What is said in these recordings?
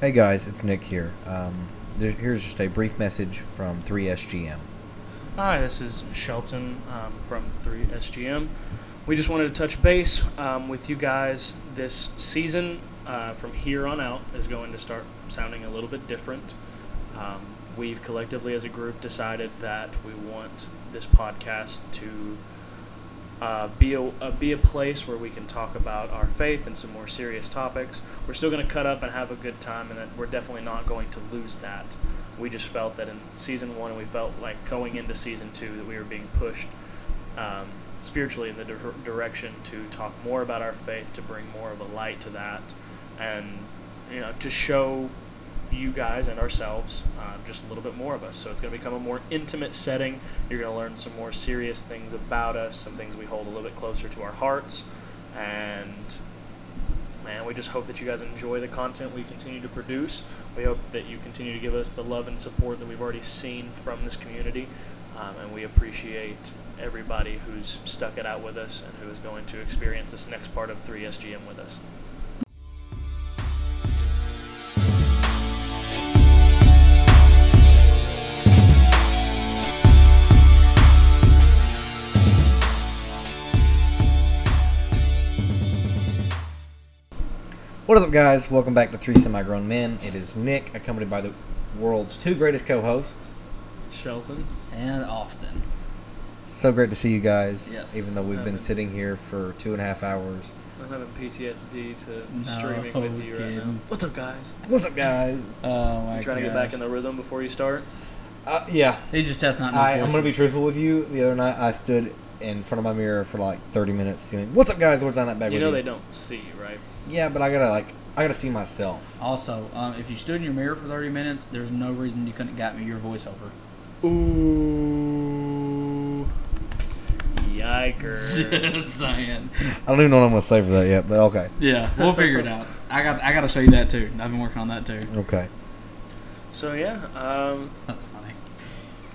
Hey guys, it's Nick here. Um, there, here's just a brief message from 3SGM. Hi, this is Shelton um, from 3SGM. We just wanted to touch base um, with you guys. This season, uh, from here on out, is going to start sounding a little bit different. Um, we've collectively, as a group, decided that we want this podcast to uh, be a uh, be a place where we can talk about our faith and some more serious topics. We're still going to cut up and have a good time, and we're definitely not going to lose that. We just felt that in season one, we felt like going into season two that we were being pushed um, spiritually in the dir- direction to talk more about our faith, to bring more of a light to that, and you know to show you guys and ourselves uh, just a little bit more of us. So it's going to become a more intimate setting. You're going to learn some more serious things about us, some things we hold a little bit closer to our hearts, and man, we just hope that you guys enjoy the content we continue to produce. We hope that you continue to give us the love and support that we've already seen from this community, um, and we appreciate everybody who's stuck it out with us and who is going to experience this next part of 3SGM with us. What is up, guys? Welcome back to Three Semi Grown Men. It is Nick, accompanied by the world's two greatest co hosts. Shelton. and Austin. So great to see you guys, Yes. even though we've been Haven't. sitting here for two and a half hours. I'm having PTSD to No streaming with you right now. What's up, guys? What's up, guys? Oh my You trying to get back in the rhythm before you start? Uh, yeah, He's just testing out I, I'm going to be truthful with you. The other night, I stood in front of my mirror for like 30 minutes, doing, What's up, guys? What's on that bag You with know you? they don't see you, right? Yeah, but I gotta like, I gotta see myself. Also, um, if you stood in your mirror for 30 minutes, there's no reason you couldn't have got me your voiceover. Ooh. Yikers. Just saying. I don't even know what I'm gonna say for that yet, but okay. Yeah, we'll figure it out. I got I got to show you that too. I've been working on that too. Okay. So yeah, um, That's funny.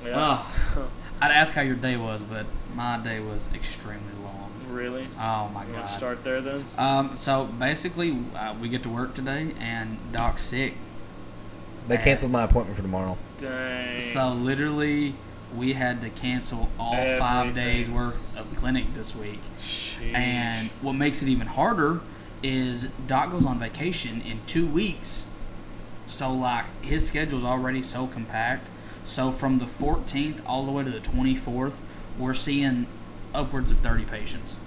yeah. I'd ask how your day was, but my day was extremely long. Really? Oh my You god. start there then? Um, so basically, uh, we get to work today, and Doc's sick. They canceled my appointment for tomorrow. Dang. So literally, we had to cancel all five days worth of clinic this week. Sheesh. And what makes it even harder is Doc goes on vacation in two weeks. So like his schedule's already so compact. So from the 14th all the way to the 24th, we're seeing upwards of 30 patients.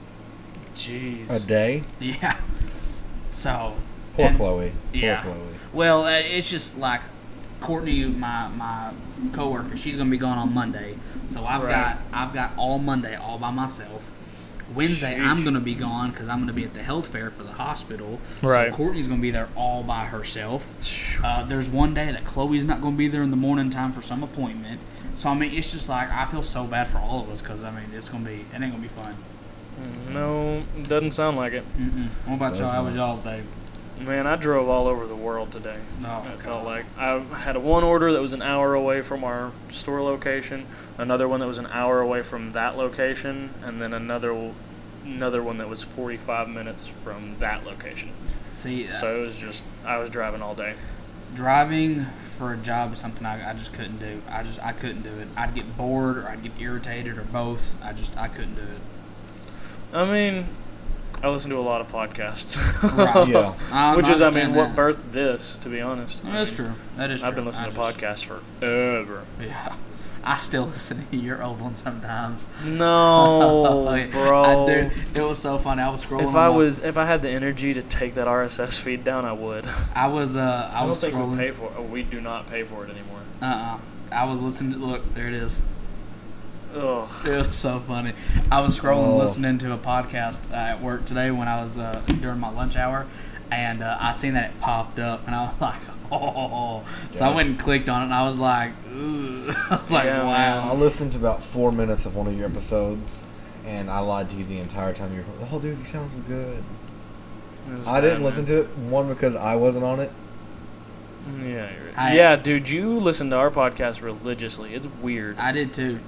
Jeez. A day? Yeah. So Poor and- Chloe. Yeah. Poor Chloe. Well, uh, it's just like Courtney, my my coworker. She's gonna be gone on Monday, so I've Right. got I've got all Monday all by myself. Wednesday I'm gonna be gone because I'm gonna be at the health fair for the hospital. Right. So Courtney's gonna be there all by herself. Uh, there's one day that Chloe's not gonna be there in the morning time for some appointment. So I mean, it's just like I feel so bad for all of us because I mean it's gonna be it ain't gonna be fun. No, it doesn't sound like it. Mm-mm. What about Does y'all? How was not. y'all's day? Man, I drove all over the world today. Oh, it God. felt like I had a one order that was an hour away from our store location, another one that was an hour away from that location, and then another another one that was 45 minutes from that location. See, uh, So it was just I was driving all day. driving for a job is something I, I just couldn't do. I just I couldn't do it. I'd get bored or I'd get irritated or both. I just I couldn't do it. I mean, I listen to a lot of podcasts. Right. Yeah. I Which is, I mean, understand what birthed this, to be honest. I That's mean, true. That is true. I've been listening I to just- podcasts forever. Yeah. I still listen to your old one sometimes. No, I bro. did. It was so funny. I was scrolling. If I my- was, if I had the energy to take that RSS feed down, I would. I was. Uh, I, I, don't was think scrolling. we pay for. Oh, we do not pay for it anymore. Uh. uh I was listening. To, look, there it is. Ugh. It was so funny. I was scrolling, Oh. listening to a podcast uh, at work today when I was uh, during my lunch hour, and uh, I seen that it popped up, and I was like, "Oh!" So I went and clicked on it, and I was like, "Ooh!" I was like, Yeah, "Wow!" I listened to about four minutes of one of your episodes, and I lied to you the entire time. You were, oh, dude, you sound so good. It was I didn't bad, listen to it one because I wasn't on it. Yeah, you're right. I- yeah, dude, you listen to our podcast religiously. It's weird. I did too.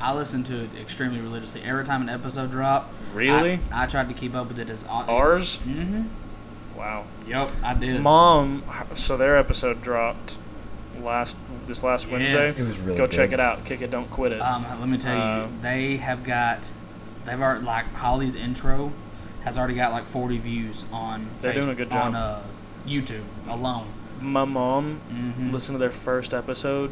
I listened to it extremely religiously. Every time an episode dropped, Really? I, I tried to keep up with it as Ours? Mm-hmm. Wow. Yep, I did. Mom, so their episode dropped last this last Wednesday. Yes. It was really Go check it out. Kick it, don't quit it. Um, let me tell you, Uh, they have got, they've already like Holly's intro has already got like 40 views on. They're doing a good job. on uh, YouTube alone. My mom Mhm. listened to their first episode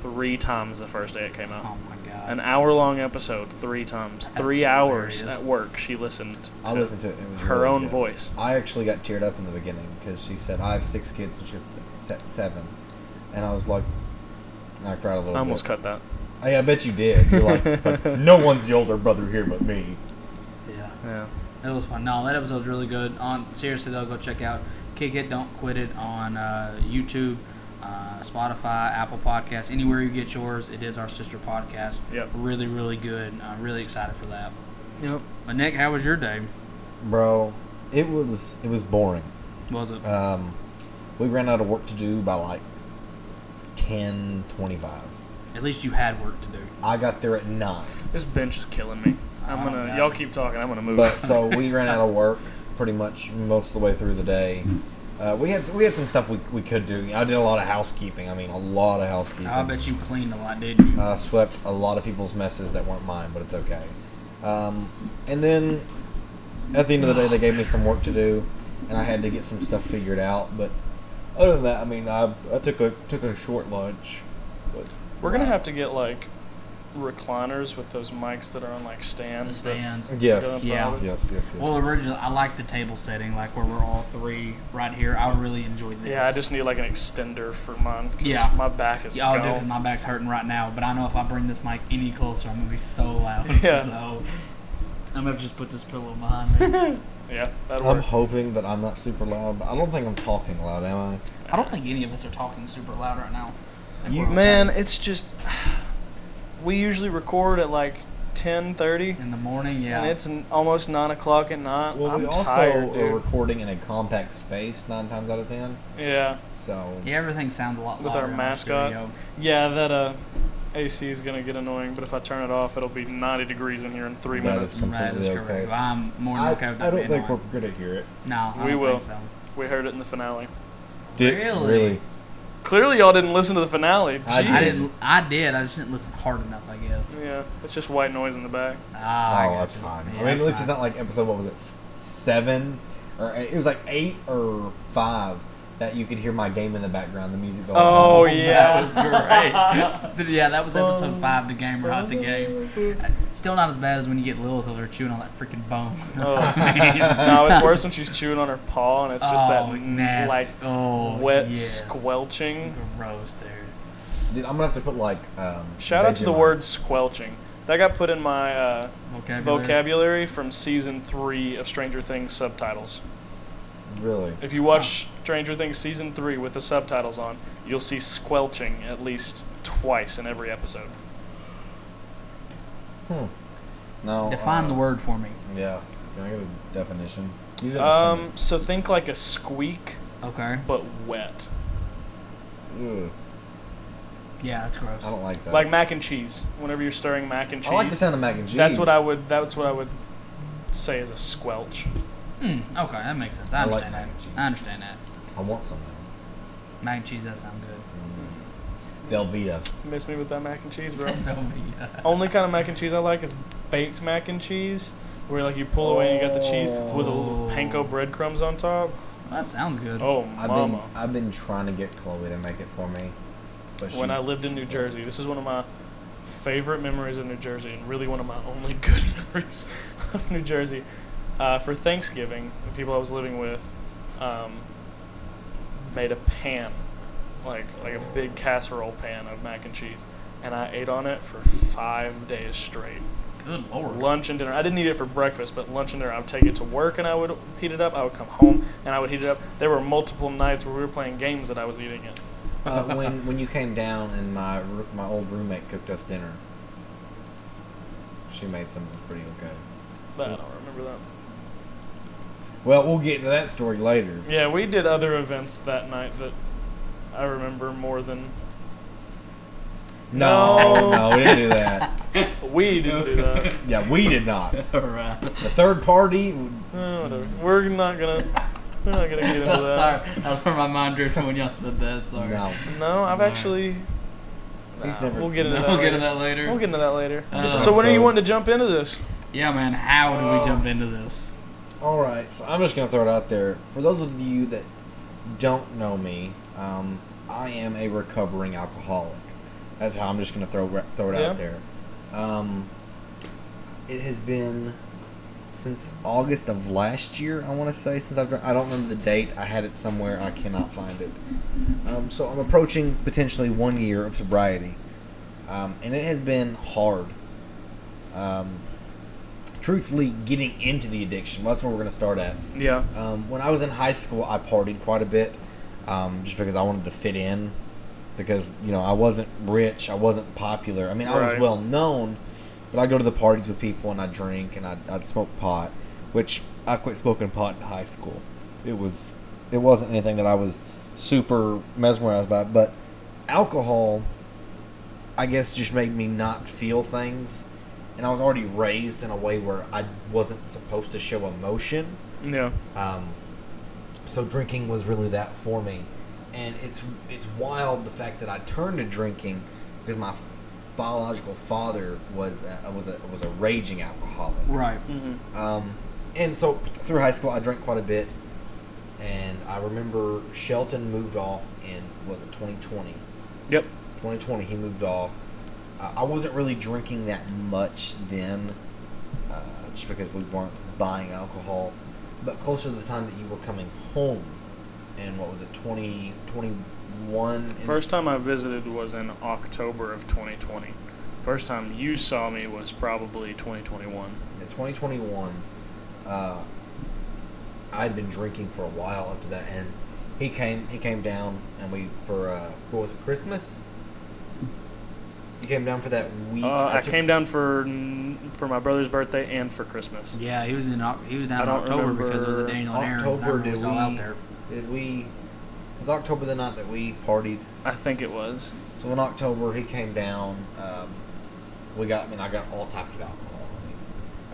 three times the first day it came out. Oh my god. An hour long episode, three times. That's Three hours hilarious. at work. She listened to I listened to it. It was her really own good. voice. I actually got teared up in the beginning because she said I have six kids and she was seven, and I was like, I cried a little. I almost bit. cut that. Hey, I bet you did. You're like, like, no one's the older brother here but me. yeah. Yeah. It was fun. No, that episode was really good. On seriously though, go check out Kick It, Don't Quit It on uh, YouTube, uh, Spotify, Apple Podcasts, anywhere you get yours. It is our sister podcast. Yep. Really, really good. I'm really excited for that. Yep. But Nick, how was your day? Bro, it was it was boring. Was it? Um, we ran out of work to do by like ten twenty five. At least you had work to do. I got there at nine. This bench is killing me. I'm Oh, gonna. Y'all keep talking. I'm gonna move. But so we ran out of work pretty much most of the way through the day. Uh, we had we had some stuff we, we could do. I did a lot of housekeeping. I mean, a lot of housekeeping. I bet you cleaned a lot, didn't you? uh, swept a lot of people's messes that weren't mine, but it's okay. Um, and then at the end of the day, they gave me some work to do, and I had to get some stuff figured out. But other than that, I mean, I, I took a took a short lunch. But We're gonna have to get like recliners with those mics that are on like stands. that stands. yes, Yeah. front yes, yes, yes. Well, yes. originally, I like the table setting, like where we're all three right here. I really enjoyed this. Yeah, I just need like an extender for mine. 'cause Yeah. my back is Yeah, I'll do gone. because my back's hurting right now. But I know if I bring this mic any closer, I'm gonna be so loud. Yeah. So I'm gonna just put this pillow behind me. Yeah, I'm work. hoping that I'm not super loud, but I don't think I'm talking loud, am I? I don't think any of us are talking super loud right now. You- we're okay. Man, it's just we usually record at like ten thirty, in the morning, yeah. and it's n- almost nine o'clock at night. Well, I'm we also tired, are recording in a compact space nine times out of ten. Yeah, So yeah, everything sounds a lot With louder our in mascot. studio. yeah, that uh, AC is gonna get annoying, but if I turn it off, it'll be ninety degrees in here in three That minutes. is That is Completely correct. okay. I'm more than I, okay with I don't think on. we're gonna hear it. No, I We don't will. think so. We heard it in the finale. Really? Really? Clearly, y'all didn't listen to the finale. I I didn't. I did. I just didn't listen hard enough. I guess. Yeah, it's just white noise in the back. Ah, oh, that's you. fine. Yeah, I mean, at that's least it's not like episode. What was it? Seven, or it was like eight or five that you could hear my game in the background, the music. going. Oh, time. yeah. that was great. yeah, that was episode five. The game or not the game. Still not as bad as when you get Lilith over chewing on that freaking bone. Oh. I no, it's worse when she's chewing on her paw, and it's just oh, that nasty. like oh, wet yes. squelching. Gross, dude. Dude, I'm gonna have to put like. Um, Shout out to the Vegemite. word squelching. That got put in my uh, Vocabulary. vocabulary from season three of Stranger Things subtitles. Really? If you watch Stranger Things season three with the subtitles on, you'll see squelching at least twice in every episode. Hmm. No. Define uh, the word for me. Yeah. Can I get a definition? Use it in a Um, so think like a squeak, Okay. but wet, Ugh, Yeah, that's gross. I don't like that. like mac and cheese. Whenever you're stirring mac and cheese, I like the sound of mac and cheese. that's what I would. That's what I would say is a squelch. Mm, okay, that makes sense. I I understand mac that. cheese. I understand that. I want some now. Mac and cheese does sound good. Velveeta. Miss me with that mac and cheese, bro. Velveeta. Only kind of mac and cheese I like is baked mac and cheese, where like you pull away and you got the cheese with a little Oh. panko breadcrumbs on top. That sounds good. Oh, I've mama! been I've been trying to get Chloe to make it for me. But when she- I lived in New Jersey, this is one of my favorite memories of New Jersey, and really one of my only good memories of New Jersey. Uh, for Thanksgiving, the people I was living with um, made a pan, like like a big casserole pan of mac and cheese, and I ate on it for five days straight. Good lord. lunch and dinner. I didn't eat it for breakfast, but lunch and dinner, I would take it to work and I would heat it up. I would come home and I would heat it up. There were multiple nights where we were playing games that I was eating it. uh, when when you came down and my my old roommate cooked us dinner. She made something pretty okay. But I don't remember that. Well, we'll get into that story later. Yeah, we did other events that night that I remember more than No, No. no, we didn't do that. we didn't do that. Yeah, we did not. Alright. The third party. would- Eh, whatever. We're not gonna. We're not gonna get into Sorry, that. that was where my mind drifted when y'all said that. Sorry. No, No, I've actually. He's never- We'll get into that. we'll later. get into that later. We'll get into that later. Uh, so when are you wanting to jump into this? Yeah, man. How do Oh. we jump into this? All right, so I'm just gonna throw it out there for those of you that don't know me. Um, I am a recovering alcoholic. That's how I'm just gonna throw throw it Yeah. out there. Um, it has been since August of last year. I want to say since I've I don't remember the date. I had it somewhere. I cannot find it. Um, so I'm approaching potentially one year of sobriety, um, and it has been hard. Um, truthfully, getting into the addiction. Well, that's where we're going to start at. Yeah. Um, when I was in high school, I partied quite a bit, um, just because I wanted to fit in. Because you know I wasn't rich, I wasn't popular. I mean, I was well known, but I'd go to the parties with people and I'd drink and I'd, I'd smoke pot, which I quit smoking pot in high school. It was, it wasn't anything that I was super mesmerized by, but alcohol, I guess, just made me not feel things, and I was already raised in a way where I wasn't supposed to show emotion. Yeah. Um, so drinking was really that for me, and it's it's wild the fact that I turned to drinking because my biological father was a, was a was a raging alcoholic. Right. Mm-hmm. Um, and so through high school, I drank quite a bit, and I remember Shelton moved off in was it 2020. Yep. 2020, he moved off. I wasn't really drinking that much then, uh, just because we weren't buying alcohol. But closer to the time that you were coming home, and what was it, 2021? First time I visited was in October of 2020. First time you saw me was probably 2021. in 2021, uh, I'd been drinking for a while up to that, and he came he came down, and we for uh, what was it, Christmas? You came down for that week. Uh, I took- came down for for my brother's birthday and for Christmas. Yeah, he was in he was down in don't October because it was a Daniel and Aaron's. and October, was did all out we- there. Did we? Was October the night that we partied? I think it was. So in October he came down. Um, we got. I mean, I got all types of alcohol.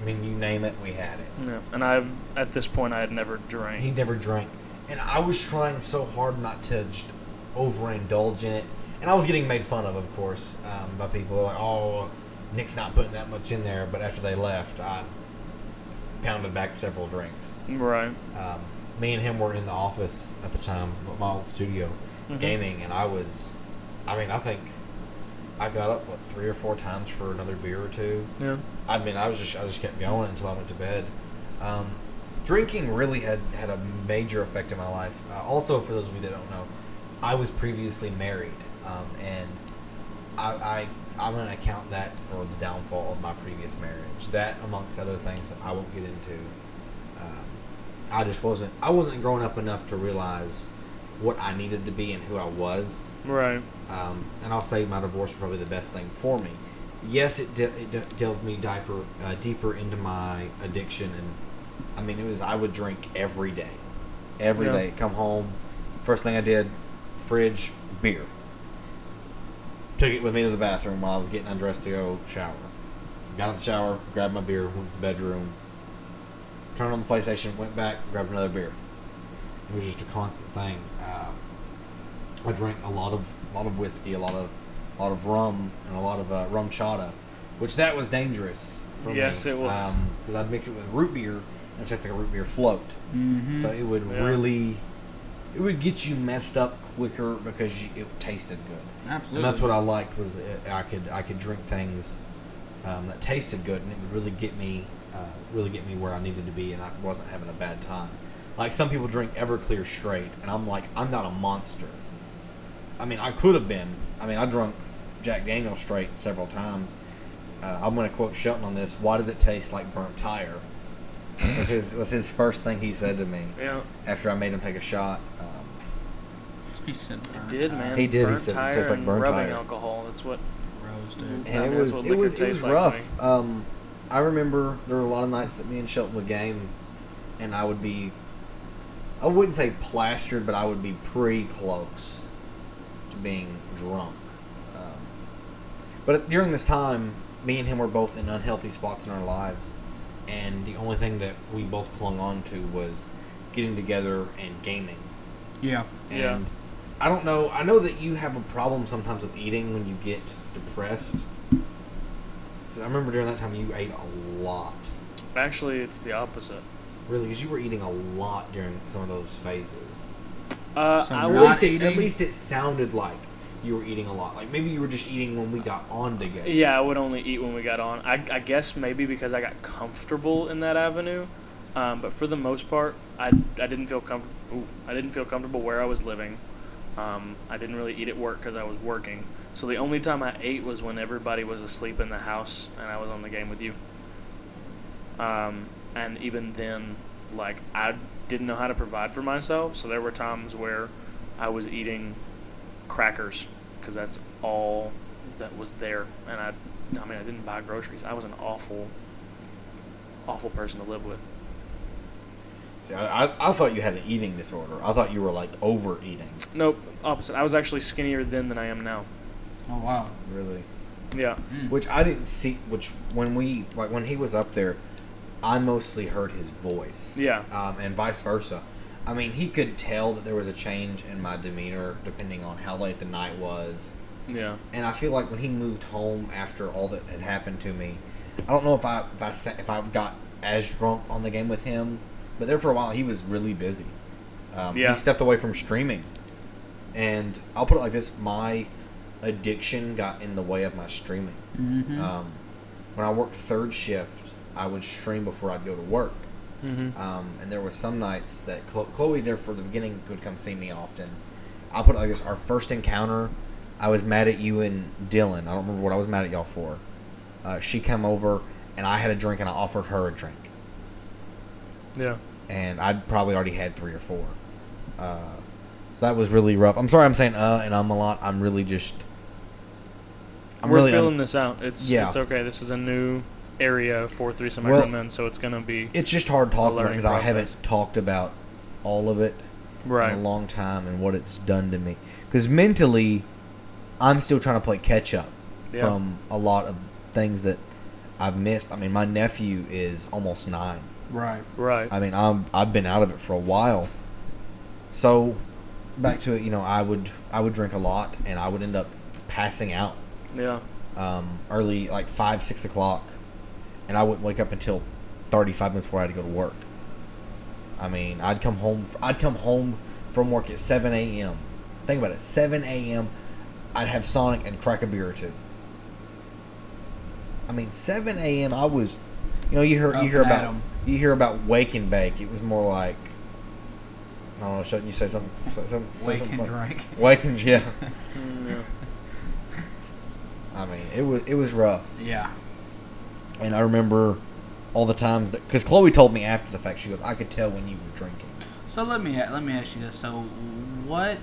I mean, I mean, you name it, we had it. Yeah. And I've at this point I had never drank. He never drank, and I was trying so hard not to just overindulge in it. And I was getting made fun of, of course, um, by people like, "Oh, Nick's not putting that much in there." But after they left, I pounded back several drinks. Right. um, me and him were in the office at the time, my old studio, Mhm. gaming, and I was, I mean, I think I got up what three or four times for another beer or two. Yeah. I mean, I was just, I just kept going until I went to bed. Um, drinking really had had a major effect in my life. Uh, also, for those of you that don't know, I was previously married, um, and I, I I'm gonna account that for the downfall of my previous marriage. That, amongst other things, that I won't get into. Um, I just wasn't I wasn't grown up enough to realize what I needed to be and who I was. Right. Um, and I'll say my divorce was probably the best thing for me. Yes, it, de- it de- delved me deeper, uh, deeper into my addiction, and I mean, it was I would drink every day, every Yeah. day. Come home, first thing I did, fridge beer. Took it with me to the bathroom while I was getting undressed to go shower. Got in the shower, grabbed my beer, went to the bedroom, turned on the PlayStation, went back, grabbed another beer. It was just a constant thing. Uh, I drank a lot of a lot of whiskey, a lot of a lot of rum, and a lot of uh, RumChata, which that was dangerous for me. Yes, it was. because I'd mix it with root beer and it tastes like a root beer float. Mm-hmm. So it would Yeah. really, it would get you messed up quicker because you, it tasted good. Absolutely. And that's what I liked was it, I could I could drink things um, that tasted good, and it would really get me uh, really get me where I needed to be, and I wasn't having a bad time. Like some people drink Everclear straight, and I'm like I'm not a monster. I mean, I could have been. I mean, I drunk Jack Daniel straight several times. Uh, I'm going to quote Shelton on this. Why does it taste like burnt tire? Was his was his first thing he said to me Yeah. after I made him take a shot. Um, He said burnt Did tire. man. He did, he said it tire tastes like burnt rubbing tire. alcohol. That's what. Gross, dude. I and mean, it that's was it was it was like rough. Um, I remember there were a lot of nights that me and Shelton would game, and I would be, I wouldn't say plastered, but I would be pretty close to being drunk. Um, but during this time, me and him were both in unhealthy spots in our lives, and the only thing that we both clung on to was getting together and gaming. Yeah. And Yeah. I don't know. I know that you have a problem sometimes with eating when you get depressed. 'Cause I remember during that time you ate a lot. Actually, it's the opposite. Really, because you were eating a lot during some of those phases. Uh, So I Or Not at least, it, at least it sounded like you were eating a lot. Like maybe you were just eating when we got on together. yeah, I would only eat when we got on. I, I guess maybe because I got comfortable in that avenue, um, but for the most part, I, I didn't feel comfortable. I didn't feel comfortable where I was living. Um, I didn't really eat at work because I was working. So the only time I ate was when everybody was asleep in the house and I was on the game with you. Um, and even then, like I didn't know how to provide for myself, so there were times where I was eating crackers because that's all that was there, and I, I mean, I didn't buy groceries. I was an awful, awful person to live with. See, I, I, I thought you had an eating disorder. I thought you were like overeating. Nope, opposite. I was actually skinnier then than I am now. Oh wow. Really. Yeah, Which I didn't see. Which when we like when he was up there, I mostly heard his voice. Yeah. Um, and vice versa. I mean, he could tell that there was a change in my demeanor depending on how late the night was. yeah, And I feel like when he moved home after all that had happened to me, I don't know if I if I sa- if I've got as drunk on the game with him, but there for a while he was really busy. Um, Yeah. He stepped away from streaming, and I'll put it like this: my addiction got in the way of my streaming. Mm-hmm. Um, when I worked third shift, I would stream before I'd go to work. Mm-hmm. Um, and there were some nights that Chlo- Chloe, there for the beginning, would come see me often. I'll put it like this: our first encounter, I was mad at you and Dylan. I don't remember what I was mad at y'all for. Uh, she came over, and I had a drink, and I offered her a drink, yeah. and I'd probably already had three or four. Uh, so that was really rough. I'm sorry, I'm saying uh and I'm a lot. I'm really just. I'm We're really. feeling this out. It's Yeah. it's okay. This is a new area for threesome Well- agreement, so it's gonna be it's just hard talking learning because I haven't talked about all of it right. in a long time and what it's done to me. Because mentally, I'm still trying to play catch up Yeah. from a lot of things that I've missed. I mean, my nephew is almost nine. Right. Right. I mean, I'm I've been out of it for a while. So, back to it. You know, I would I would drink a lot and I would end up passing out yeah. um, early, like five six o'clock, and I wouldn't wake up until thirty five minutes before I had to go to work. I mean, I'd come home. I'd come home from work at seven a.m. Think about it, seven a.m. I'd have Sonic and crack a beer or two. I mean, seven a.m. I was, you know, you hear you hear and at about 'em. you hear about wake and bake. It was more like, I don't know. Shouldn't you say something? Say, some- say Wake something and fun? drink. Wake and yeah. Mm, yeah. I mean, it was it was rough. Yeah. And I remember all the times that because Chloe told me after the fact, she goes, "I could tell when you were drinking." So let me let me ask you this. So what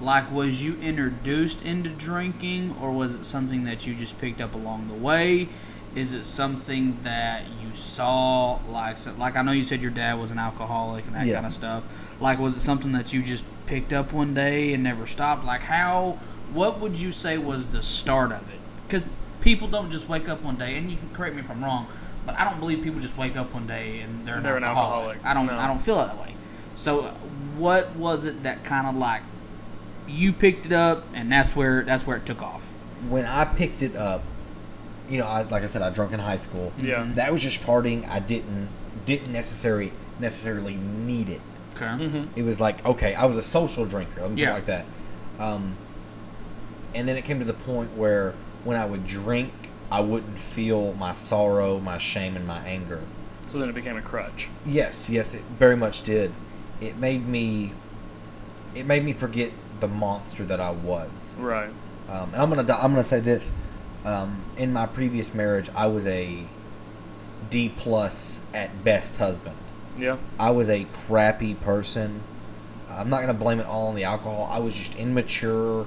like was you introduced into drinking or was it something that you just picked up along the way? Is it something that you saw like so, like I know you said your dad was an alcoholic and that Yeah. kind of stuff. Like was it something that you just picked up one day and never stopped? Like how what would you say was the start of it? Cuz people don't just wake up one day and you can correct me if I'm wrong, but I don't believe people just wake up one day and they're an, They're an alcoholic. alcoholic. I don't No. I don't feel that way. So what was it that kind of like you picked it up and that's where that's where it took off? When I picked it up, you know, I, like I said, I drunk in high school. Yeah. That was just partying. I didn't didn't necessarily necessarily need it. Okay. Mm-hmm. It was like okay, I was a social drinker. Let me put Yeah. it like that. Um, and then it came to the point where when I would drink, I wouldn't feel my sorrow, my shame, and my anger. So then it became a crutch. Yes, yes, it very much did. It made me, it made me forget the monster that I was. Right. Um, and I'm gonna, I'm gonna say this. Um, in my previous marriage, I was a D plus at best husband. Yeah. I was a crappy person. I'm not gonna blame it all on the alcohol. I was just immature.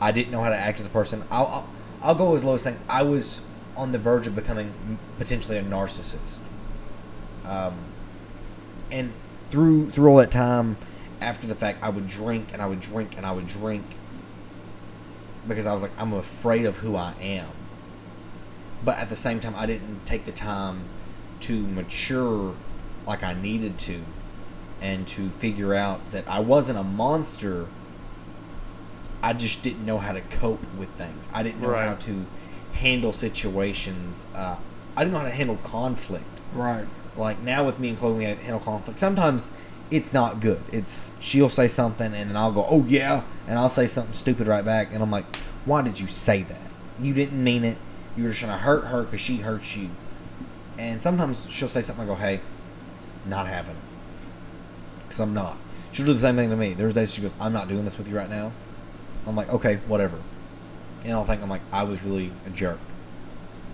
I didn't know how to act as a person. I'll, I'll, I'll go as low as saying I was on the verge of becoming potentially a narcissist. Um, and through through all that time, after the fact, I would drink and I would drink and I would drink because I was like, I'm afraid of who I am. But at the same time, I didn't take the time to mature like I needed to and to figure out that I wasn't a monster. I just didn't know how to cope with things. I didn't know Right. how to handle situations. Uh, I didn't know how to handle conflict. Right. Like now with me and Chloe, we handle conflict. Sometimes it's not good. It's she'll say something and then I'll go, "Oh yeah," and I'll say something stupid right back, and I'm like, "Why did you say that? You didn't mean it. You were just trying to hurt her because she hurts you." And sometimes she'll say something. I go, "Hey, not having it," because I'm not. She'll do the same thing to me. There's days she goes, "I'm not doing this with you right now." I'm like, "Okay, whatever," and I'll think I'm like, "I was really a jerk."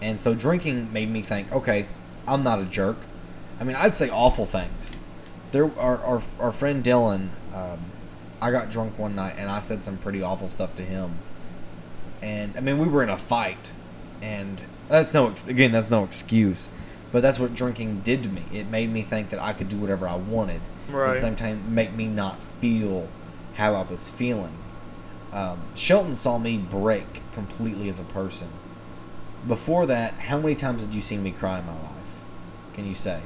And so drinking made me think, okay, I'm not a jerk. I mean, I'd say awful things. There, our our, our friend Dylan, um, I got drunk one night and I said some pretty awful stuff to him. And I mean, we were in a fight, and that's no again, that's no excuse, but that's what drinking did to me. It made me think that I could do whatever I wanted. At Right. the same time, make me not feel how I was feeling. Um, Shelton saw me break completely as a person. Before that, how many times did you see me cry in my life? Can you say?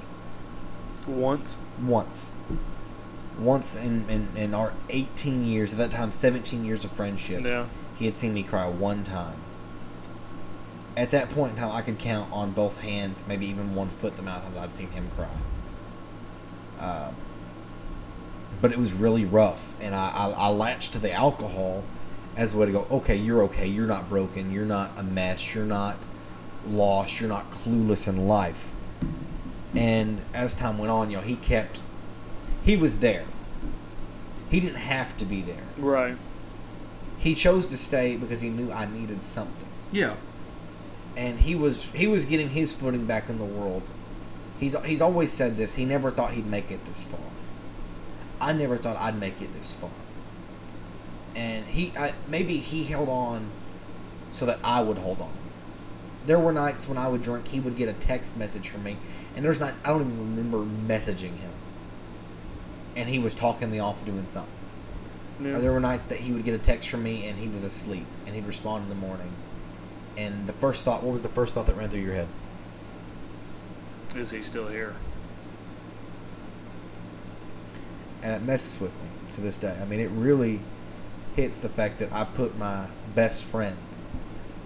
Once. Once. Once in, in, in our 18 years, at that time 17 years of friendship, Yeah. he had seen me cry one time. At that point in time, I could count on both hands, maybe even one foot, the amount of times I'd seen him cry. Um, but it was really rough, and I, I, I latched to the alcohol as a way to go, okay, you're okay, you're not broken, you're not a mess, you're not lost, you're not clueless in life. And as time went on, you know, he kept, he was there. He didn't have to be there. Right. He chose to stay because he knew I needed something. Yeah. and he was he was getting his footing back in the world. He's he's always said this. He never thought he'd make it this far. I never thought I'd make it this far. And he I, maybe he held on so that I would hold on. There were nights when I would drink, he would get a text message from me, and there's nights I don't even remember messaging him. And he was talking me off doing something. Yeah. Or there were nights that he would get a text from me and he was asleep, and he'd respond in the morning. And the first thought, what was the first thought that ran through your head? Is he still here? And it messes with me to this day. I mean, it really hits the fact that I put my best friend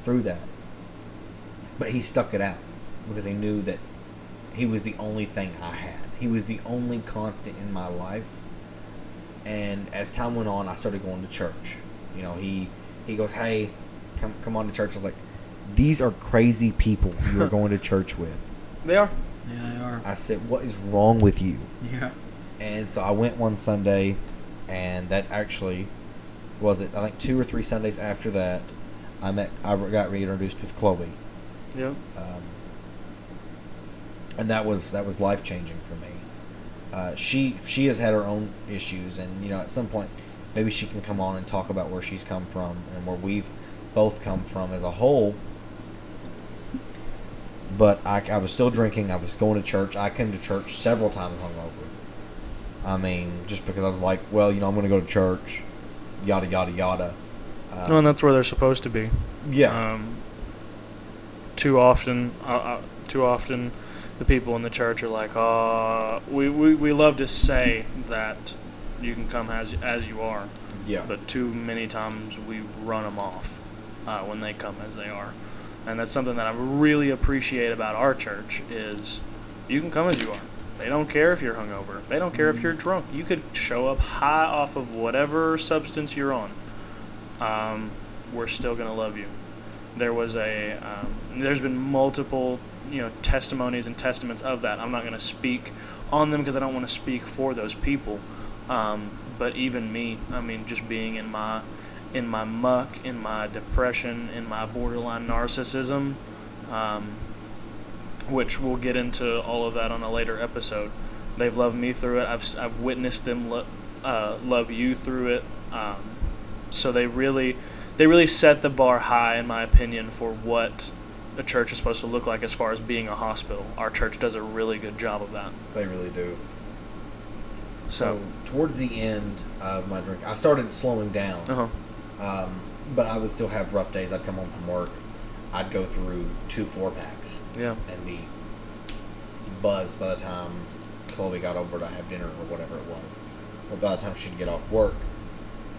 through that. But he stuck it out because he knew that he was the only thing I had. He was the only constant in my life. And as time went on, I started going to church. You know, he he goes, "Hey, come come on to church." I was like, "These are crazy people you are going to church with." They are. Yeah, they are. I said, "What is wrong with you?" Yeah. And so I went one Sunday, and that actually was it. I think two or three Sundays after that, I met. I got reintroduced with Chloe, Yeah. um, and that was that was life changing for me. Uh, she she has had her own issues, and you know at some point maybe she can come on and talk about where she's come from and where we've both come from as a whole. But I, I was still drinking. I was going to church. I came to church several times hungover. I mean, just because I was like, well, you know, I'm going to go to church, yada yada yada. No, and that's where they're supposed to be. yeah, Um, too often, uh, uh, too often, the people in the church are like, "Uh, we, we, we love to say that you can come as as you are, yeah, but too many times we run them off uh, when they come as they are, and that's something that I really appreciate about our church is you can come as you are. They don't care if you're hungover. They don't care if you're drunk. You could show up high off of whatever substance you're on. Um, we're still gonna love you. There was a, um, there's been multiple, you know, testimonies and testaments of that. I'm not gonna speak on them because I don't want to speak for those people. Um, but even me, I mean, just being in my, in my muck, in my depression, in my borderline narcissism, um, which we'll get into all of that on a later episode. They've loved me through it. I've, I've witnessed them lo- uh, love you through it. Um, so they really, they really set the bar high, in my opinion, for what a church is supposed to look like as far as being a hospital. Our church does a really good job of that. they really do. So, So towards the end of my drink, I started slowing down. uh huh. Um, but I would still have rough days. I'd come home from work. I'd go through two four packs Yeah. and be buzzed by the time Chloe got over to have dinner or whatever it was, or by the time she'd get off work.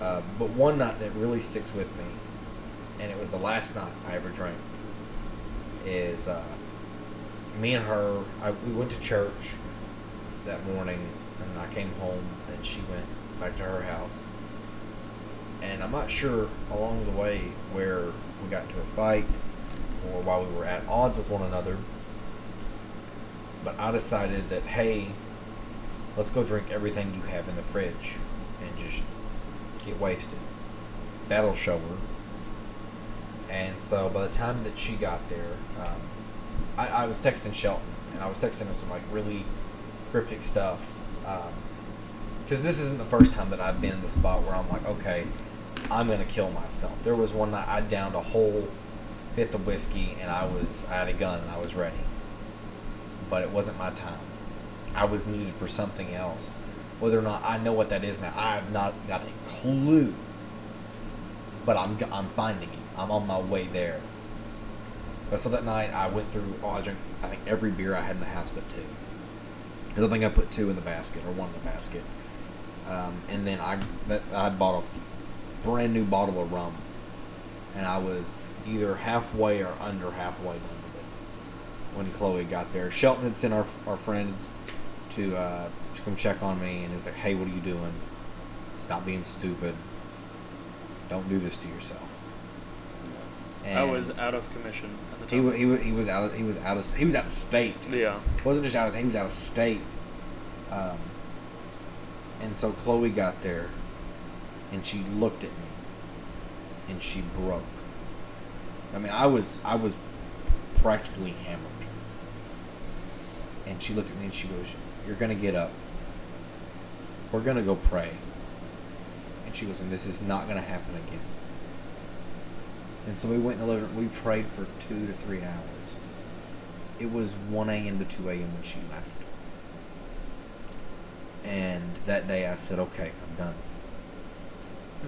Uh, but one night that really sticks with me, and it was the last night I ever drank, is uh, me and her. I, we went to church that morning, and I came home, and she went back to her house. And I'm not sure along the way where we got into a fight or why we were at odds with one another. But I decided that, hey, let's go drink everything you have in the fridge and just get wasted. That'll show her. And so by the time that she got there, um, I, I was texting Shelton and I was texting him some like really cryptic stuff. Because this isn't the first time that I've been in the spot where I'm like, okay, I'm gonna kill myself. There was one night I downed a whole fifth of whiskey and I was I had a gun and I was ready, but it wasn't my time. I was needed for something else. Whether or not I know what that is now, I have not got a clue. But I'm I'm finding it. I'm on my way there. But so that night I went through. Oh, I drank. I think every beer I had in the house but two. I don't think I put two in the basket or one in the basket. Um, and then I that I bought a brand new bottle of rum, and I was either halfway or under halfway done with it when Chloe got there. Shelton had sent our our friend to uh, to come check on me, and he was like, "Hey, what are you doing? Stop being stupid. Don't do this to yourself." I was out of commission at the He, time. he, wa- he was out of he was out of he was out of state. yeah. wasn't just out of he was out of state. Um, and so Chloe got there, and she looked at me, and she broke. I mean, I was I was practically hammered. And she looked at me and she goes, "You're gonna get up. We're gonna go pray." And she goes, "And this is not gonna happen again." And so we went in the living room. We prayed for two to three hours. It was 1 a.m. to 2 a.m. when she left. And that day I said, okay, I'm done.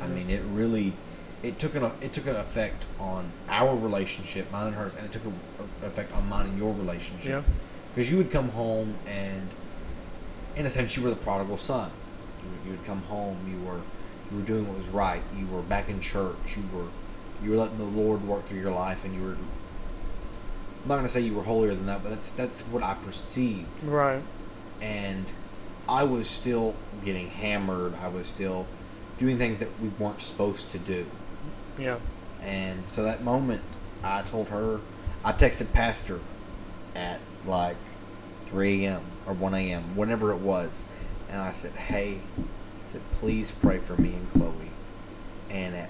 I Mhm. mean, it really, it took an it took an effect on our relationship, mine and hers, and it took an effect on mine and your relationship. Yeah. Because you would come home and, in a sense, you were the prodigal son. You, would- you would come home. You were you were doing what was right. You were back in church. You were you were letting the Lord work through your life, and you were. I'm not gonna say you were holier than that, but that's that's what I perceived Right. and I was still getting hammered. I was still doing things that we weren't supposed to do. Yeah. And so that moment, I told her, I texted Pastor at like 3 a.m. or 1 a.m., whenever it was, and I said, "Hey," I said, "Please pray for me and Chloe." And at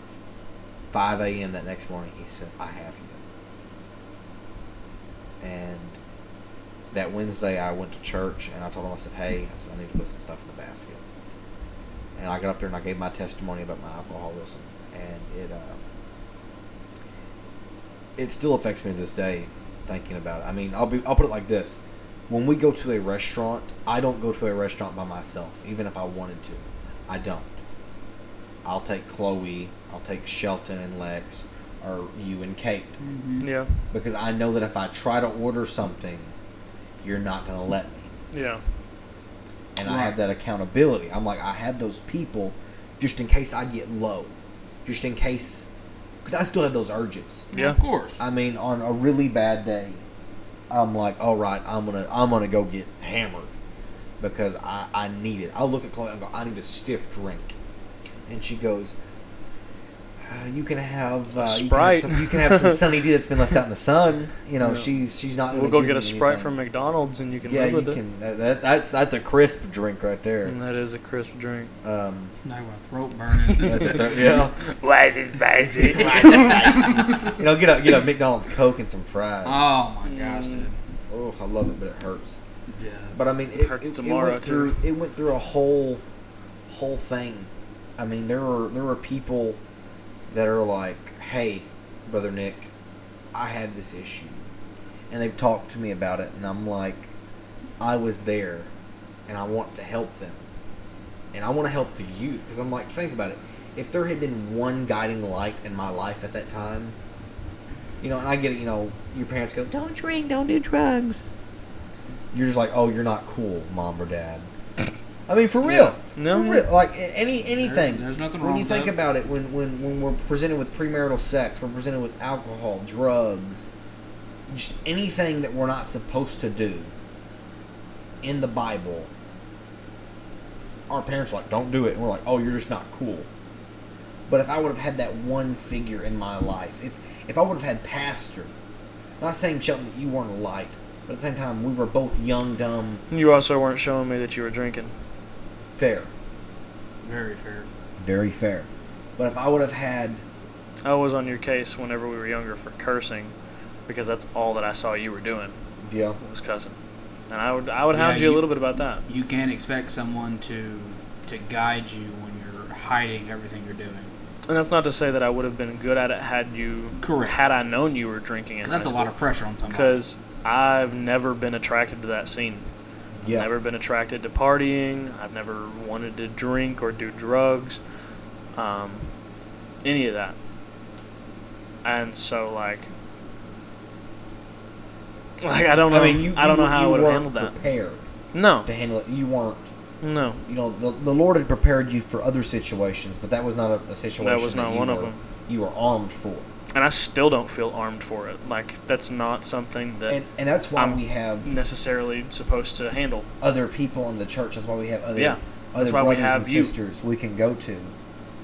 5 a.m. that next morning, he said, "I have you." And that Wednesday, I went to church and I told him, I said, "Hey," I said, "I need to put some stuff in the basket." And I got up there and I gave my testimony about my alcoholism, and it uh, it still affects me to this day thinking about it. I mean, I'll be I'll put it like this: when we go to a restaurant, I don't go to a restaurant by myself, even if I wanted to. I don't. I'll take Chloe, I'll take Shelton and Lex, or you and Kate, Mm-hmm. Yeah. because I know that if I try to order something, you're not gonna let me. Yeah. and I have that accountability. I'm like, I have those people just in case I get low, just in case, because I still have those urges. Yeah. Of course. I mean, on a really bad day, I'm like, all right, I'm gonna, I'm gonna go get hammered because I, I need it. I'll look at Chloe and go, I need a stiff drink, and she goes. Uh, you can have uh, Sprite. You can have, some, you can have some Sunny D that's been left out in the sun. You know, Yeah. she's she's not. We'll go get a Sprite anything. from McDonald's and you can Yeah, live you with it. can. That, that, that's that's a crisp drink right there. And that is a crisp drink. Um, now my throat burning. That's a thir- yeah. Why is it spicy? You know, get a get a McDonald's Coke and some fries. oh my gosh, Mm. dude. Oh, I love it, but it hurts. Yeah. But I mean, it, Hurts it, tomorrow, it went too. through. It went through a whole, whole thing. I mean, there were there were people that are like, "Hey, brother Nick, I had this issue," and they've talked to me about it, and I'm like, I was there, and I want to help them, and I want to help the youth because I'm like, think about it. If there had been one guiding light in my life at that time, you know, and I get it, you know, your parents go, don't drink, don't do drugs. you're just like, oh, you're not cool, mom or dad. I mean, for real, No, for real. Like any anything. there's nothing wrong. when you with think that. about it. When when when we're presented with premarital sex, we're presented with alcohol, drugs, just anything that we're not supposed to do in the Bible. Our parents are like, don't do it, and we're like, oh, you're just not cool. But if I would have had that one figure in my life, if if I would have had pastor, not saying Shelton that you weren't a light, but at the same time we were both young, dumb, You also weren't showing me that you were drinking. Fair, Very fair. very fair. But if I would have had I was on your case whenever we were younger for cursing, because that's all that I saw you were doing yeah, was cussing, and I would I would Yeah, hound you, a little bit about that. You can't expect someone to to guide you when you're hiding everything you're doing. And that's not to say that I would have been good at it had you Correct. had I known you were drinking in 'Cause high that's a lot of pressure on somebody. Because I've never been attracted to that scene. Yeah. Never been attracted to partying. I've never wanted to drink or do drugs. Um, any of that. And so like like I don't know I mean, you. I don't you, know how I would have handled that. Prepared No. to handle it. You weren't. No. You know, the, the Lord had prepared you for other situations, but that was not a, a situation. That was not you one of them. You were armed for, And I still don't feel armed for it. Like that's not something that and and that's why I'm we have necessarily supposed to handle. other people in the church. That's why we have other Yeah, other that's why we brothers have and you. sisters we can go to.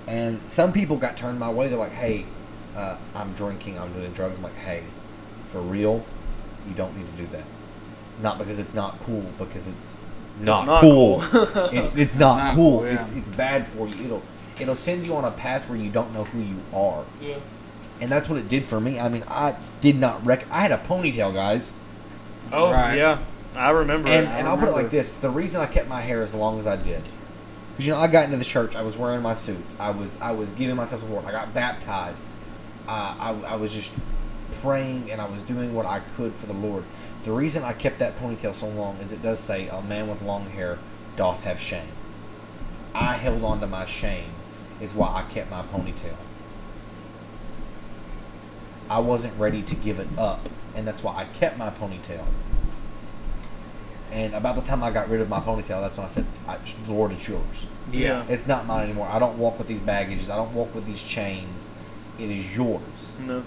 And some people got turned my way. They're like, "Hey, uh, I'm drinking. I'm doing drugs." I'm like, "Hey, for real, you don't need to do that. Not because it's not cool, because it's not, not cool. cool. it's it's not, not cool. cool, yeah. It's it's bad for you. It'll it'll send you on a path where you don't know who you are. Yeah. And that's what it did for me. I mean, I did not rec. I had a ponytail, guys. Oh Right. yeah. I remember And, it. and I'll put it like this: the reason I kept my hair as long as I did, because you know I got into the church, I was wearing my suits, I was I was giving myself to the Lord, I got baptized, uh, I I was just praying and I was doing what I could for the Lord. The reason I kept that ponytail so long is it does say a man with long hair doth have shame. I held on to my shame, is why I kept my ponytail. I wasn't ready to give it up, and that's why I kept my ponytail. And about the time I got rid of my ponytail, that's when I said, I, "Lord, it's yours. yeah. It's not mine anymore. I don't walk with these baggages. I don't walk with these chains. It is yours." No.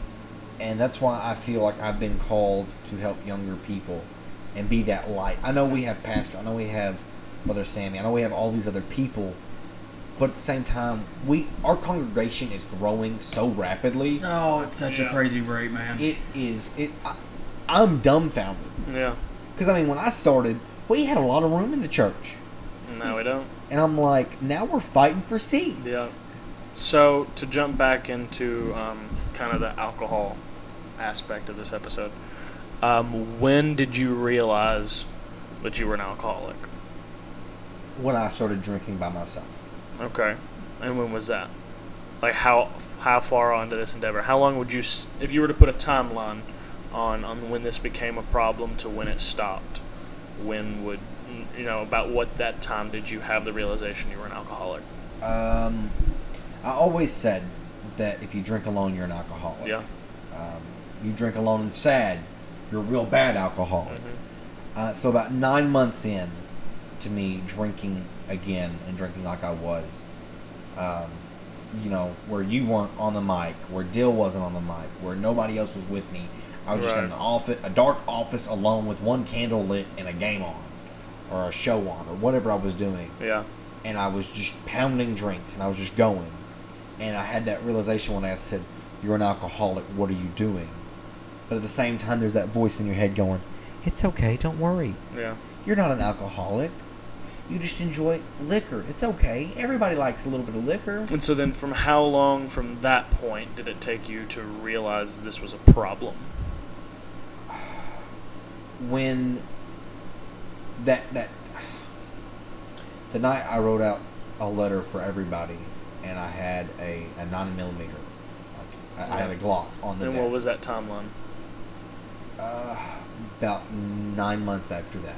And that's why I feel like I've been called to help younger people and be that light. I know we have Pastor. I know we have Brother Sammy. I know we have all these other people. But at the same time, we our congregation is growing so rapidly. Oh, it's such Yeah. a crazy rate, man. It is it. I, I'm dumbfounded Yeah. because I mean, when I started, we had a lot of room in the church. No, we don't. And I'm like, now we're fighting for seats. Yeah. So to jump back into um, kind of the alcohol aspect of this episode, um, when did you realize that you were an alcoholic? When I started drinking by myself. Okay, and when was that? Like how how far onto this endeavor? How long would you, if you were to put a timeline on on when this became a problem to when it stopped? When would you know about what that time did you have the realization you were an alcoholic? Um, I always said that if you drink alone, you're an alcoholic. Yeah. Um, you drink alone and sad, you're a real bad alcoholic. Mhm. Uh, so about nine months in to me drinking again and drinking like I was, um, you know, where you weren't on the mic, where Dill wasn't on the mic, where nobody else was with me. I was just in an office, a dark office alone with one candle lit and a game on, or a show on, or whatever I was doing Yeah. and I was just pounding drinks and I was just going. And I had that realization when I said, You're an alcoholic, what are you doing? But at the same time, there's that voice in your head going, It's okay, don't worry. Yeah. You're not an alcoholic. You just enjoy liquor. It's okay. Everybody likes a little bit of liquor. And so then, from how long from that point did it take you to realize this was a problem? When that, that, the night I wrote out a letter for everybody and I had a, a 9 millimeter, like, I, I had a Glock on the and desk. what was that timeline? Uh, about nine months after that.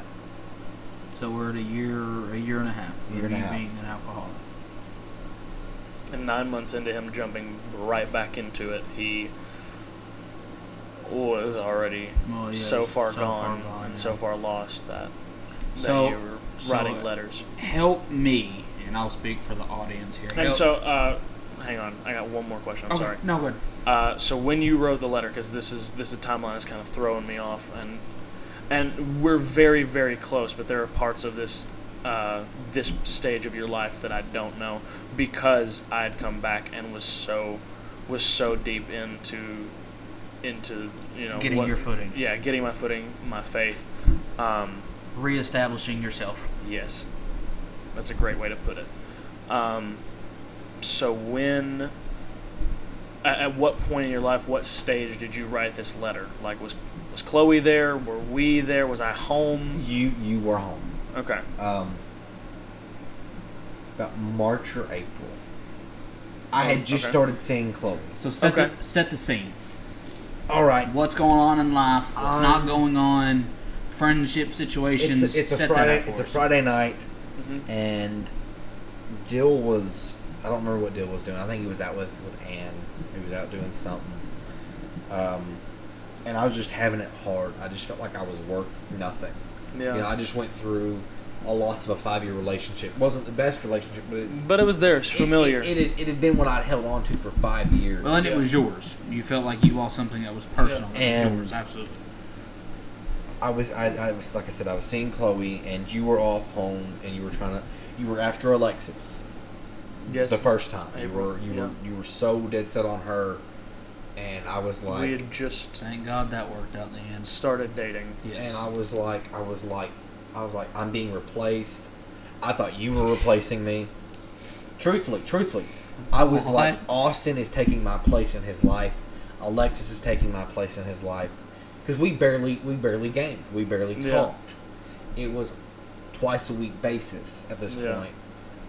So we're at a year, a year and a half. Year of and a half. being an alcoholic. And nine months into him jumping right back into it, he was already Well, yeah, so far so far gone, gone, and yeah. so far lost that, that So- you were so, writing uh, letters. Help me, and I'll speak for the audience here. And Help- so, uh, hang on, I got one more question. I'm Okay, sorry. No, good. Uh, so when you wrote the letter, because this is this is timeline is kind of throwing me off, and and we're very very close, but there are parts of this uh, this stage of your life that I don't know because I had come back and was so was so deep into into you know Getting what- your footing. Yeah, getting my footing, my faith. Um, Reestablishing yourself. Yes, that's a great way to put it. Um, so when, at, at what point in your life, what stage did you write this letter? Like, was was Chloe there? Were we there? Was I home? You you were home. Okay. Um, about March or April. I had just Okay. started seeing Chloe. So set Okay. the set the scene. All right. What's going on in life? What's Um, not going on? Friendship situations. It's a, it's a Friday. It's a. Friday night, Mhm. and Dill was. I don't remember what Dill was doing. I think he was out with with Ann. He was out doing something. Um, and I was just having it hard. I just felt like I was worth nothing. Yeah. You know, I just went through a loss of a five year relationship. wasn't the best relationship, but it, but it was there. It's it- familiar. It, it, had, it had been what I'd held on to for five years. Well, and it was yours. You felt like you lost something that was personal. Yeah. That was And- yours, absolutely. I was, I, I was, like I said, I was seeing Chloe, and you were off home, and you were trying to, you were after Alexis yes. the first time. You were, you yeah. were, you were so dead set on her, and I was like, we had just Thank God that worked out in the end. started dating. Yes. and I was like, I was like, I was like, I'm being replaced. I thought you were replacing me. Truthfully, truthfully, I was What? like, Austin is taking my place in his life. Alexis is taking my place in his life because we barely, we barely gamed, we barely Yeah. talked. It was twice a week basis at this Yeah. point.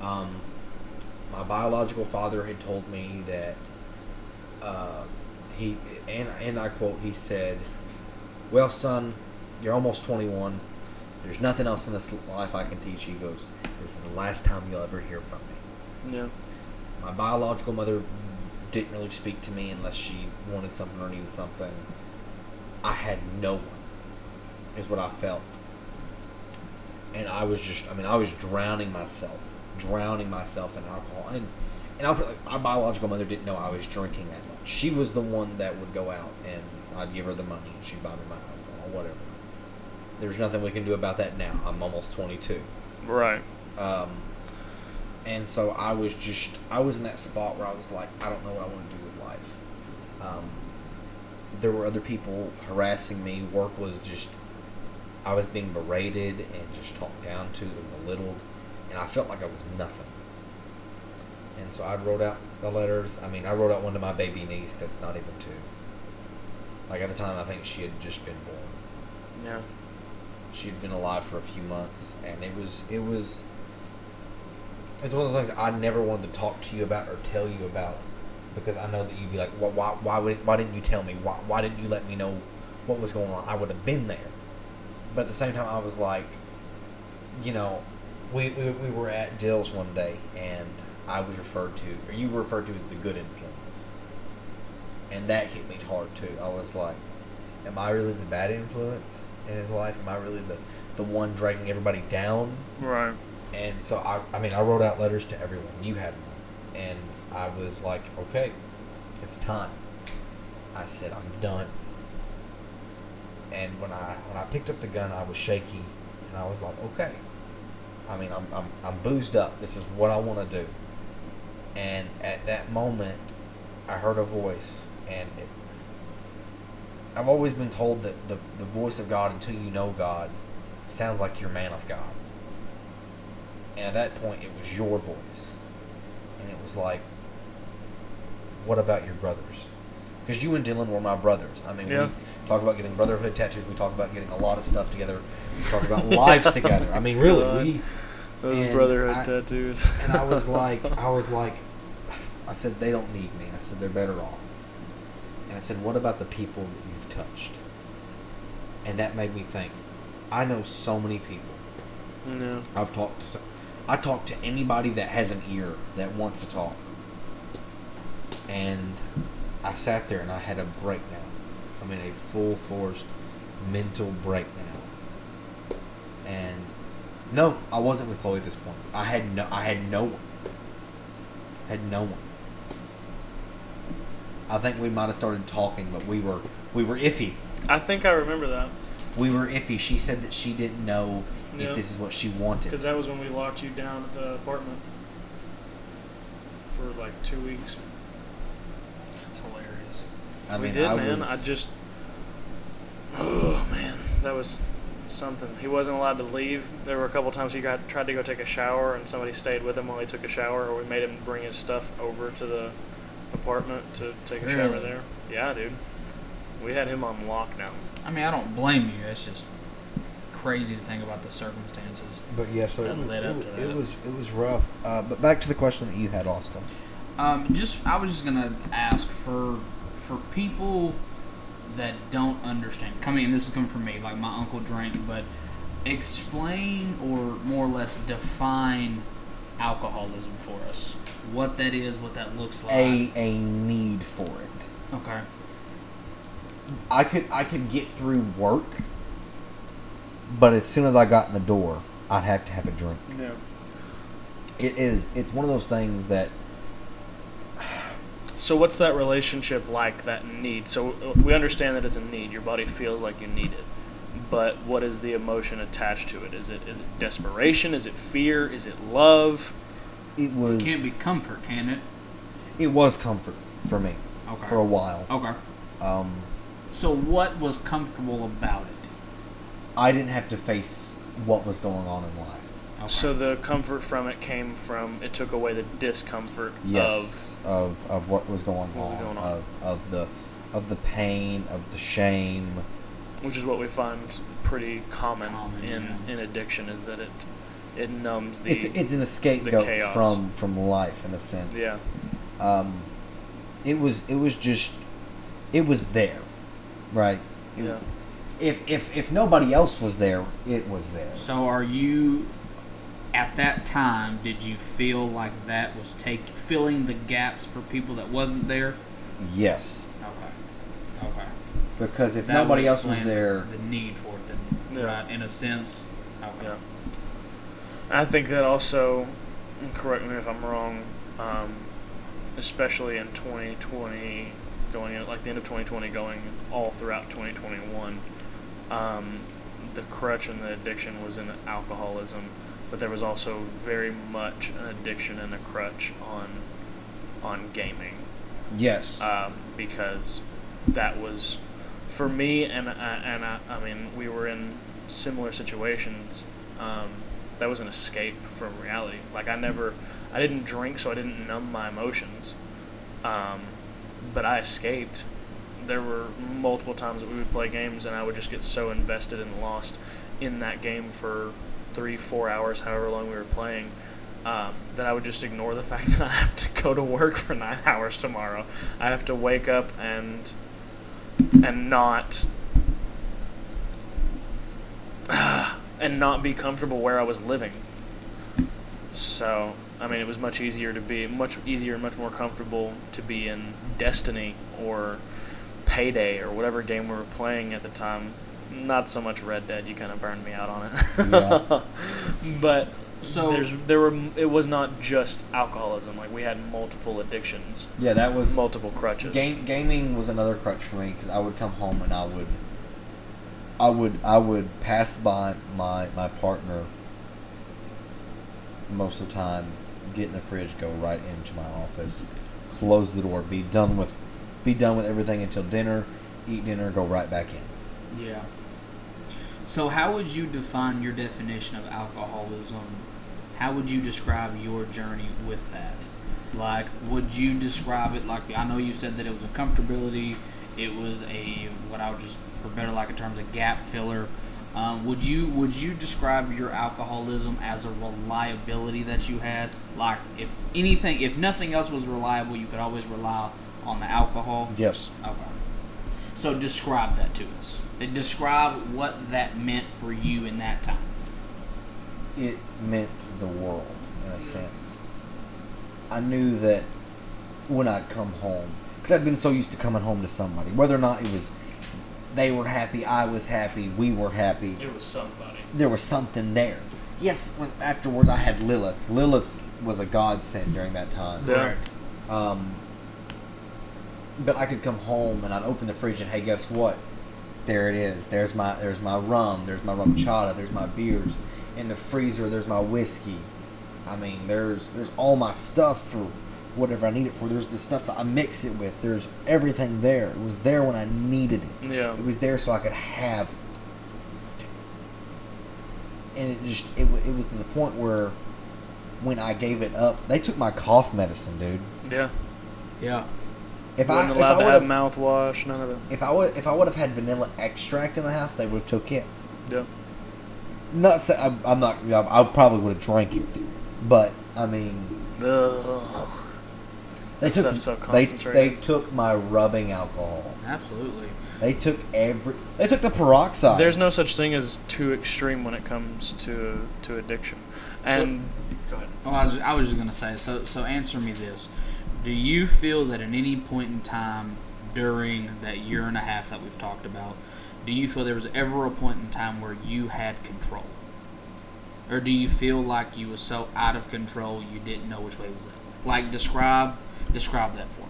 Um, my biological father had told me that uh, he and and I quote he said, "Well, son, you're almost 21. There's nothing else in this life I can teach you." He goes, "This is the last time you'll ever hear from me." Yeah. My biological mother didn't really speak to me unless she wanted something or needed something. I had no one, is what I felt. And I was just, I mean, I was drowning myself, drowning myself in alcohol. And, and I'll put, like, my biological mother didn't know I was drinking that much. She was the one that would go out and I'd give her the money and she'd buy me my alcohol, whatever. There's nothing we can do about that now. I'm almost 22. Right. Um, and so I was just, I was in that spot where I was like, I don't know what I want to do with life. Um, there were other people harassing me. Work was just, I was being berated and just talked down to and belittled. And I felt like I was nothing. And so I wrote out the letters. I mean, I wrote out one to my baby niece that's not even two. Like at the time, I think she had just been born Yeah. she had been alive for a few months and it was it was it's one of those things I never wanted to talk to you about or tell you about because I know that you'd be like why why why, would, why didn't you tell me why, why didn't you let me know what was going on I would have been there but at the same time I was like you know we, we, we were at Dill's one day and I was referred to or you were referred to as the good influence and that hit me hard too I was like am I really the bad influence in his life? Am I really the, the one dragging everybody down? Right. And so I, I mean, I wrote out letters to everyone. You had one, and I was like, okay, it's time. I said, I'm done. And when I when I picked up the gun, I was shaky, and I was like, okay. I mean, I'm I'm, I'm boozed up. This is what I want to do. And at that moment, I heard a voice, and it, I've always been told that the, the voice of God, until you know God, sounds like your man of God. And at that point, it was your voice. And it was like, what about your brothers? Because you and Dylan were my brothers. I mean, Yeah. we talk about getting brotherhood tattoos. We talk about getting a lot of stuff together. We talk about lives together. I mean, really, God. we. Those And brotherhood I- tattoos. And I was like, I was like, I said, they don't need me. I said, they're better off. And I said, what about the people that you've touched? And that made me think. I know so many people. yeah. I've talked to. So, I talk to anybody that has an ear that wants to talk. And I sat there and I had a breakdown. I mean, a full forced mental breakdown. And no, I wasn't with Chloe at this point. I had no I had no one. Had no one. I think we might have started talking, but we were we were iffy. I think I remember that We were iffy. She said that she didn't know Yeah. if this is what she wanted. because that was when we locked you down at the apartment for like two weeks. It's hilarious. I we mean, did, I man. was, I just, oh man, that was something. He wasn't allowed to leave. There were a couple times he got tried to go take a shower, and somebody stayed with him while he took a shower, or we made him bring his stuff over to the apartment to take a shower there. Yeah, dude. We had him on lockdown. I mean, I don't blame you. It's just crazy to think about the circumstances. But yeah, so That it was led it, up wa- to it was it was rough. Uh, but back to the question that you had, Austin. Um, just I was just gonna ask for for people that don't understand. Coming, and this is coming from me, like my uncle drank, but explain or more or less define alcoholism for us. What that is, what that looks like. A a need for it. okay. I could I could get through work, but as soon as I got in the door, I'd have to have a drink. Yeah. It is it's one of those things that So what's that relationship like? That need. So uh, we understand that it's a need. Your body feels like you need it, but what is the emotion attached to it? Is it is it desperation? Is it fear? Is it love? it was Can't be comfort, can it? it was comfort for me Okay. for a while. Okay. Um, So what was comfortable about it? I didn't have to face what was going on in life. Okay. So the comfort from it came from it took away the discomfort Yes, of of what was going What was on, going on. of of the of the pain, of the shame. which is what we find pretty common, Common, in yeah. in addiction is that it it numbs the it's it's an scapegoat chaos. from from life in a sense. yeah Um, it was it was just it was there, right? It- yeah. If if if nobody else was there, it was there. So are you at that time did you feel like that was take filling the gaps for people that wasn't there? Yes, Okay. Okay. because if That nobody else was there, the need for it then Yeah. right in a sense. Okay. Yeah. I think that also, and correct me if I'm wrong, um, especially in 2020, going in like the end of 2020, going all throughout 2021, um, the crutch and the addiction was in alcoholism, but there was also very much an addiction and a crutch on on gaming yes, um, because that was for me and I, and I, I mean we were in similar situations. Um, that was an escape from reality. Like I never, I didn't drink, so I didn't numb my emotions. Um, but I escaped. There were multiple times that we would play games, and I would just get so invested and lost in that game for three, four hours, however long we were playing, um, that I would just ignore the fact that I have to go to work for nine hours tomorrow. I have to wake up and and not and not be comfortable where I was living. So, I mean, it was much easier to be much easier much more comfortable to be in Destiny or Payday or whatever game we were playing at the time. Not so much Red Dead. You kind of burned me out on it. Yeah. but So- there's there were it was not just alcoholism. Like we had multiple addictions, yeah, that was multiple crutches. Game, gaming was another crutch for me because I would come home and I would, I would, I would pass by my my partner. Most of the time, get in the fridge, go right into my office, close the door, be done with, be done with everything until dinner, eat dinner, go right back in. Yeah. So, how would you define your definition of alcoholism? How would you describe your journey with that? Like, would you describe it like I know you said that it was a comfortability, it was a what I would just for better lack of terms a gap filler. Um, would you would you describe your alcoholism as a reliability that you had? Like, if anything, if nothing else was reliable, you could always rely on the alcohol. Yes. Okay. So describe that to us. And Describe what that meant for you in that time. it meant the world in a sense. I knew that when I'd come home, because I'd been so used to coming home to somebody, whether or not it was they were happy, I was happy, we were happy. It was somebody. There was something there. Yes, when, afterwards I had Lilith. Lilith was a godsend during that time. Yeah. Um, but I could come home and I'd open the fridge and hey, guess what? There it is. There's my there's my rum. There's my RumChata. There's my beers. In the freezer, there's my whiskey. I mean, there's there's all my stuff for whatever I need it for. There's the stuff that I mix it with. There's everything there. It was there when I needed it. Yeah. It was there so I could have it. And it just it, it was to the point where when I gave it up, they took my cough medicine, dude. Yeah. Yeah. If I Wasn't if allowed I to have would mouthwash, none of it. if I would if I would have had vanilla extract in the house, they would have took it. Yeah. Not say, I'm, I'm not. I probably would have drank it, but I mean, Ugh. they That took stuff's so they concentrated. they took my rubbing alcohol. Absolutely. They took every. They took the peroxide. There's no such thing as too extreme when it comes to to addiction. And go ahead. Oh, I was, I was just gonna say. So, so answer me this: Do you feel that at any point in time during that year and a half that we've talked about, do you feel there was ever a point in time where you had control, or do you feel like you were so out of control you didn't know which way was up? Like describe describe that for me.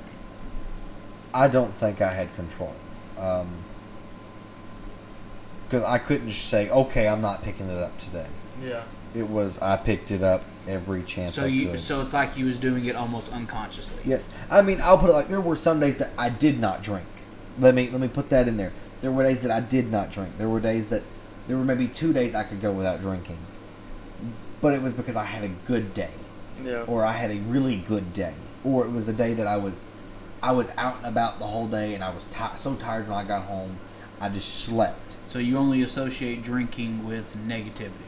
I don't think I had control. Um, Because I couldn't just say, okay, I'm not picking it up today. Yeah. It was I picked it up every chance So I you could. so it's like you was doing it almost unconsciously. Yes, I mean I'll put it like there were some days that I did not drink. Let me let me put that in there. There were days that I did not drink. There were days that there were maybe two days I could go without drinking, but it was because I had a good day, Yeah. or I had a really good day, or it was a day that I was I was out and about the whole day and I was ti so tired when I got home, I just slept. So you only associate drinking with negativity.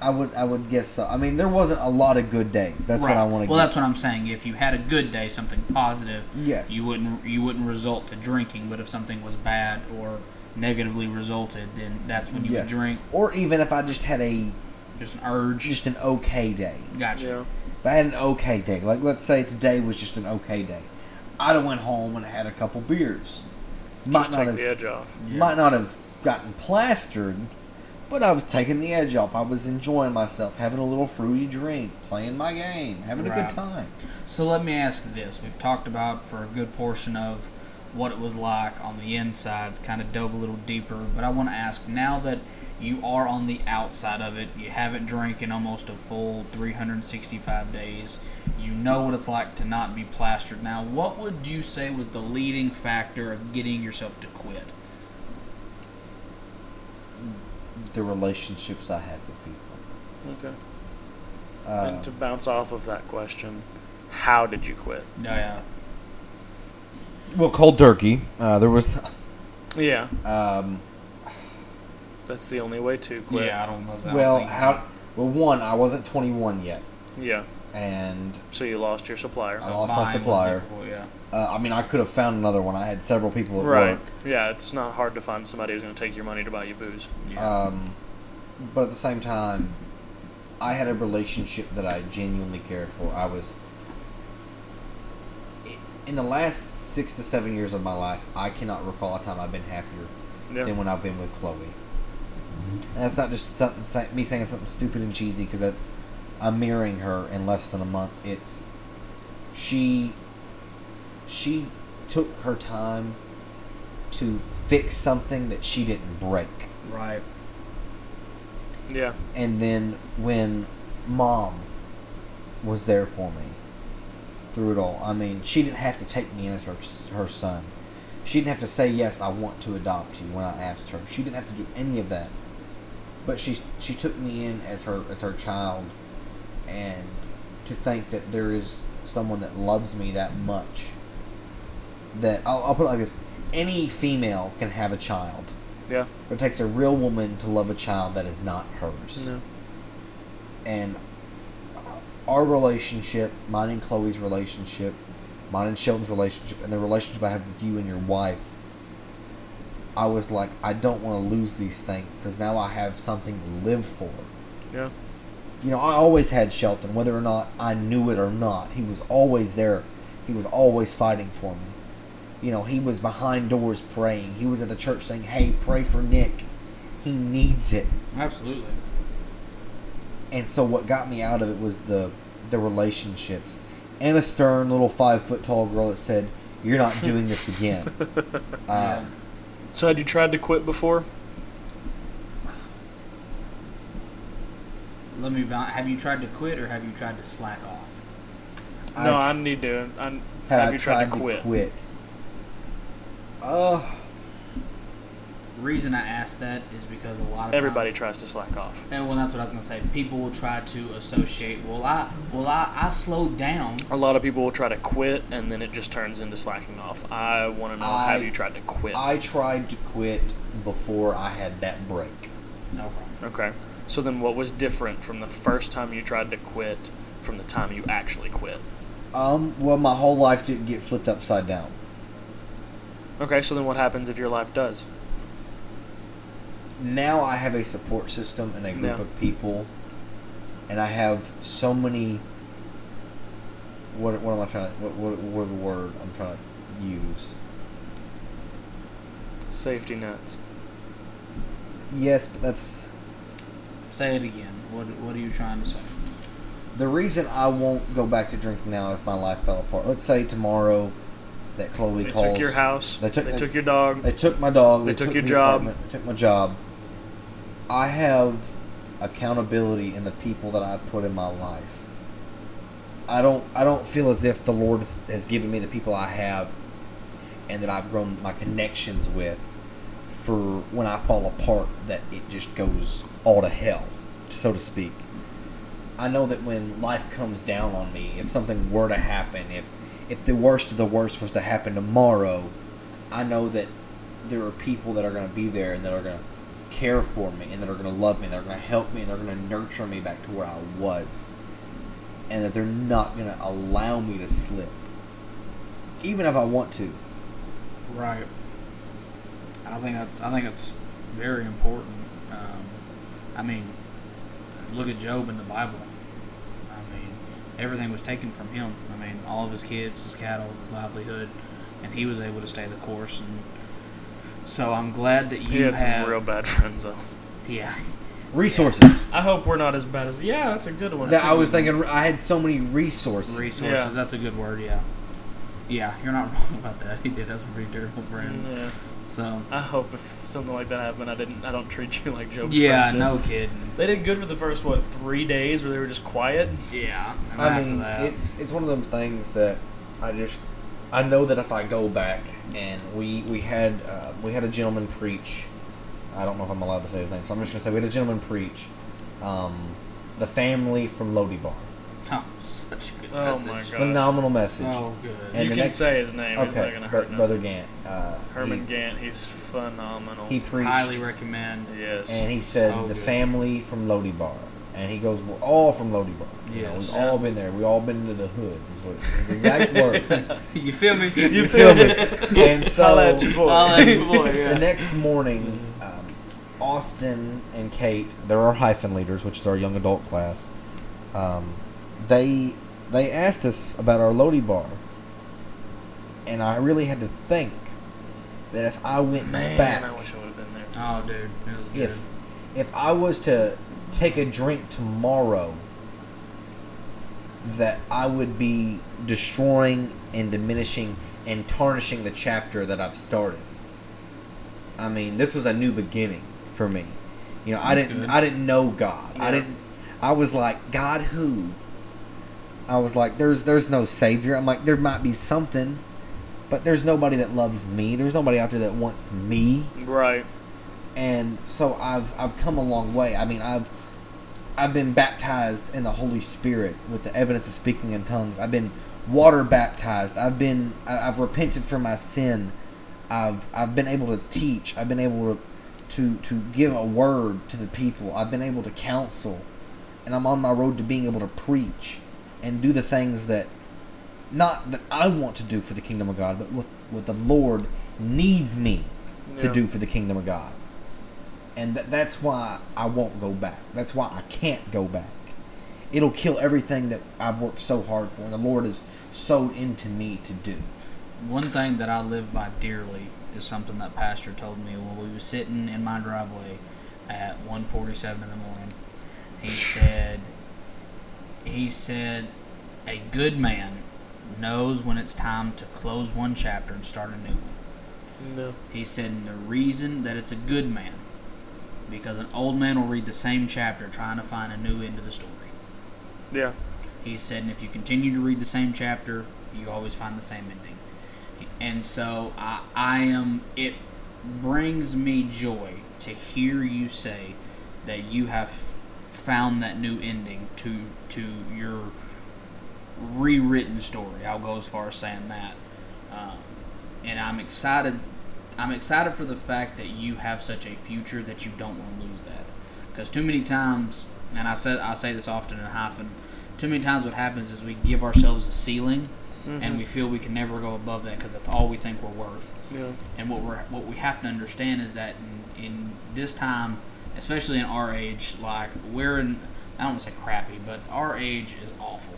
I would I would guess so. I mean there wasn't a lot of good days. That's what I want to. Well, that's what I'm saying. If you had a good day, something positive, Yes. you wouldn't you wouldn't result to drinking. But if something was bad or negatively resulted, then that's when you Yes. would drink. Or even if I just had a Just an urge. just an okay day. gotcha. Yeah. If I had an okay day, like let's say today was just an okay day, I'd have went home and had a couple beers. Might Just not take have, the edge off. Yeah. might not have gotten plastered, but I was taking the edge off. I was enjoying myself, having a little fruity drink, playing my game, having a good time. So let me ask you this: We've talked about for a good portion of what it was like on the inside, kind of dove a little deeper. But I want to ask now that you are on the outside of it, you haven't drank in almost a full 365 days. You know what it's like to not be plastered. Now, what would you say was the leading factor of getting yourself to quit? The relationships I had with people. Okay. Uh, and to bounce off of that question, how did you quit? No, yeah. well, cold turkey. Uh, there was. Yeah. Um, That's the only way to quit. Yeah, I don't know. Well, how? Well, one, I wasn't 21 yet, Yeah. and So you lost your supplier. I lost my supplier. Yeah. Uh, I mean, I could have found another one. I had several people at Right. work. Yeah, it's not hard to find somebody who's going to take your money to buy you booze. Yeah. Um, but at the same time, I had a relationship that I genuinely cared for. I was in the last six to seven years of my life. I cannot recall a time I've been happier Yeah. than when I've been with Chloe. And that's not just something me saying something stupid and cheesy because that's I'm marrying her in less than a month. It's she she took her time to fix something that she didn't break. right. Yeah. And then when mom was there for me through it all, I mean, she didn't have to take me in as her her son. She didn't have to say yes, I want to adopt you when I asked her. She didn't have to do any of that. But she she took me in as her as her child, and to think that there is someone that loves me that much. That I'll, I'll put it like this: any female can have a child. Yeah. But it takes a real woman to love a child that is not hers. No. And our relationship, mine and Chloe's relationship, mine and Sheldon's relationship, and the relationship I have with you and your wife, I was like, I don't want to lose these things because now I have something to live for. Yeah. You know, I always had Shelton, whether or not I knew it or not. He was always there. He was always fighting for me. You know, he was behind doors praying. He was at the church saying, "Hey, pray for Nick. He needs it." Absolutely. And so, what got me out of it was the the relationships, and a stern little five foot tall girl that said, "You're not doing this again." Um, So had you tried to quit before? Let me. Have you tried to quit or have you tried to slack off? no, I I need to. I, had have I you tried, tried to quit? quit? Uh, Reason I ask that is because a lot of Everybody Time, tries to slack off. and well, that's what I was gonna say. People will try to associate. Well, I well I I slowed down. A lot of people will try to quit, and then it just turns into slacking off. I want to know: I- Have you tried to quit? I tried to quit before I had that break. No problem. okay. So then, what was different from the first time you tried to quit from the time you actually quit? Um, well, my whole life didn't get flipped upside down. Okay. So then, what happens if your life does? now I have a support system and a group Yeah. of people, and I have so many. What what am I trying? To, what what what are the word I'm trying to use? Safety nets. Yes, but that's Say it again. What What are you trying to say? the reason I won't go back to drinking now if my life fell apart. Let's say tomorrow that Chloe They calls. They took your house. They took, They took your dog. They took my dog. They took your job. They took my job. I have accountability in the people that I put in my life. I don't. I don't feel as if the Lord has given me the people I have, and that I've grown my connections with. For when I fall apart, that it just goes all to hell, so to speak. I know that when life comes down on me, if something were to happen, if if the worst of the worst was to happen tomorrow, I know that there are people that are going to be there and that are going to care for me and that are going to love me, and they're going to help me, and they're going to nurture me back to where I was, and that they're not going to allow me to slip, even if I want to. Right. I think that's I think it's very important. Um, I mean, look at Job in the Bible. I mean, everything was taken from him. I mean, all of his kids, his cattle, his livelihood, and he was able to stay the course. And so I'm glad that He you had have. some real bad friends though. Yeah. Resources. I hope we're not as bad as. Yeah, that's a good one. That I was thinking. I had so many resources. Resources. Yeah. That's a good word. Yeah. Yeah, you're not wrong about that. He did have some pretty terrible friends. Yeah. So. I hope if something like that happened, I didn't. I don't treat you like Job's Yeah, friends did. no kidding. They did good for the first what three days where they were just quiet. Yeah. I mean, that- it's it's one of those things that I just I know that if I go back and we we had uh, we had a gentleman preach. I don't know if I'm allowed to say his name, so I'm just gonna say we had a gentleman preach. Um, the family from Lo Debar, Oh, such a good Oh message. my God. phenomenal message. So good. And you the can next- say his name. He's not okay, gonna Br- hurt no- brother Gant. Uh, Herman he, Gant. He's phenomenal. he preached, Highly recommend. yes. and he said So the good. family from Lo Debar, and he goes, "We're all from Lo Debar. You know, we've all been there. We all been into the hood." Is what his exact words. you feel me? you feel me? And so Holla at your boy. Holla at your boy, yeah. the next morning, um, Austin and Kate, they're our hyphen leaders, which is our young adult class. Um, they they asked us about our Lo Debar, and I really had to think that if I went Man, back, I wish I would have been there. Oh, dude, it was good. if if I was to take a drink tomorrow, that I would be destroying and diminishing and tarnishing the chapter that I've started. I mean, this was a new beginning for me. You know, I didn't good. I didn't know God. I didn't I was like, God who? I was like, there's there's no savior. I'm like, there might be something, but there's nobody that loves me. There's nobody out there that wants me Right. and so I've I've come a long way. I mean, I've I've been baptized in the Holy Spirit with the evidence of speaking in tongues. I've been water baptized. I've been I've repented for my sin. I've I've been able to teach. I've been able to to to give a word to the people. I've been able to counsel, and I'm on my road to being able to preach and do the things that not that I want to do for the kingdom of God, but what what the Lord needs me to Yeah. do for the kingdom of God. And th- that's why I won't go back. That's why I can't go back. It'll kill everything that I've worked so hard for and the Lord has sowed into me to do. one thing that I live by dearly is something that Pastor told me when we were sitting in my driveway at 1:47 in the morning. He said, he said, a good man knows when it's time to close one chapter and start a new one. No. He said, and the reason that it's a good man, because an old man will read the same chapter trying to find a new end to the story. Yeah. He said, and if you continue to read the same chapter, you always find the same ending. And so I, I am, it brings me joy to hear you say that you have found that new ending to, to your rewritten story. I'll go as far as saying that. Um, and I'm excited. I'm excited for the fact that you have such a future that you don't want to lose that. Because too many times, and I said I say this often in hyphen, too many times what happens is we give ourselves a ceiling, and we feel we can never go above that because that's all we think we're worth. Yeah. And what we're what we have to understand is that in, in this time, especially in our age, like we're in I don't want to say crappy, but our age is awful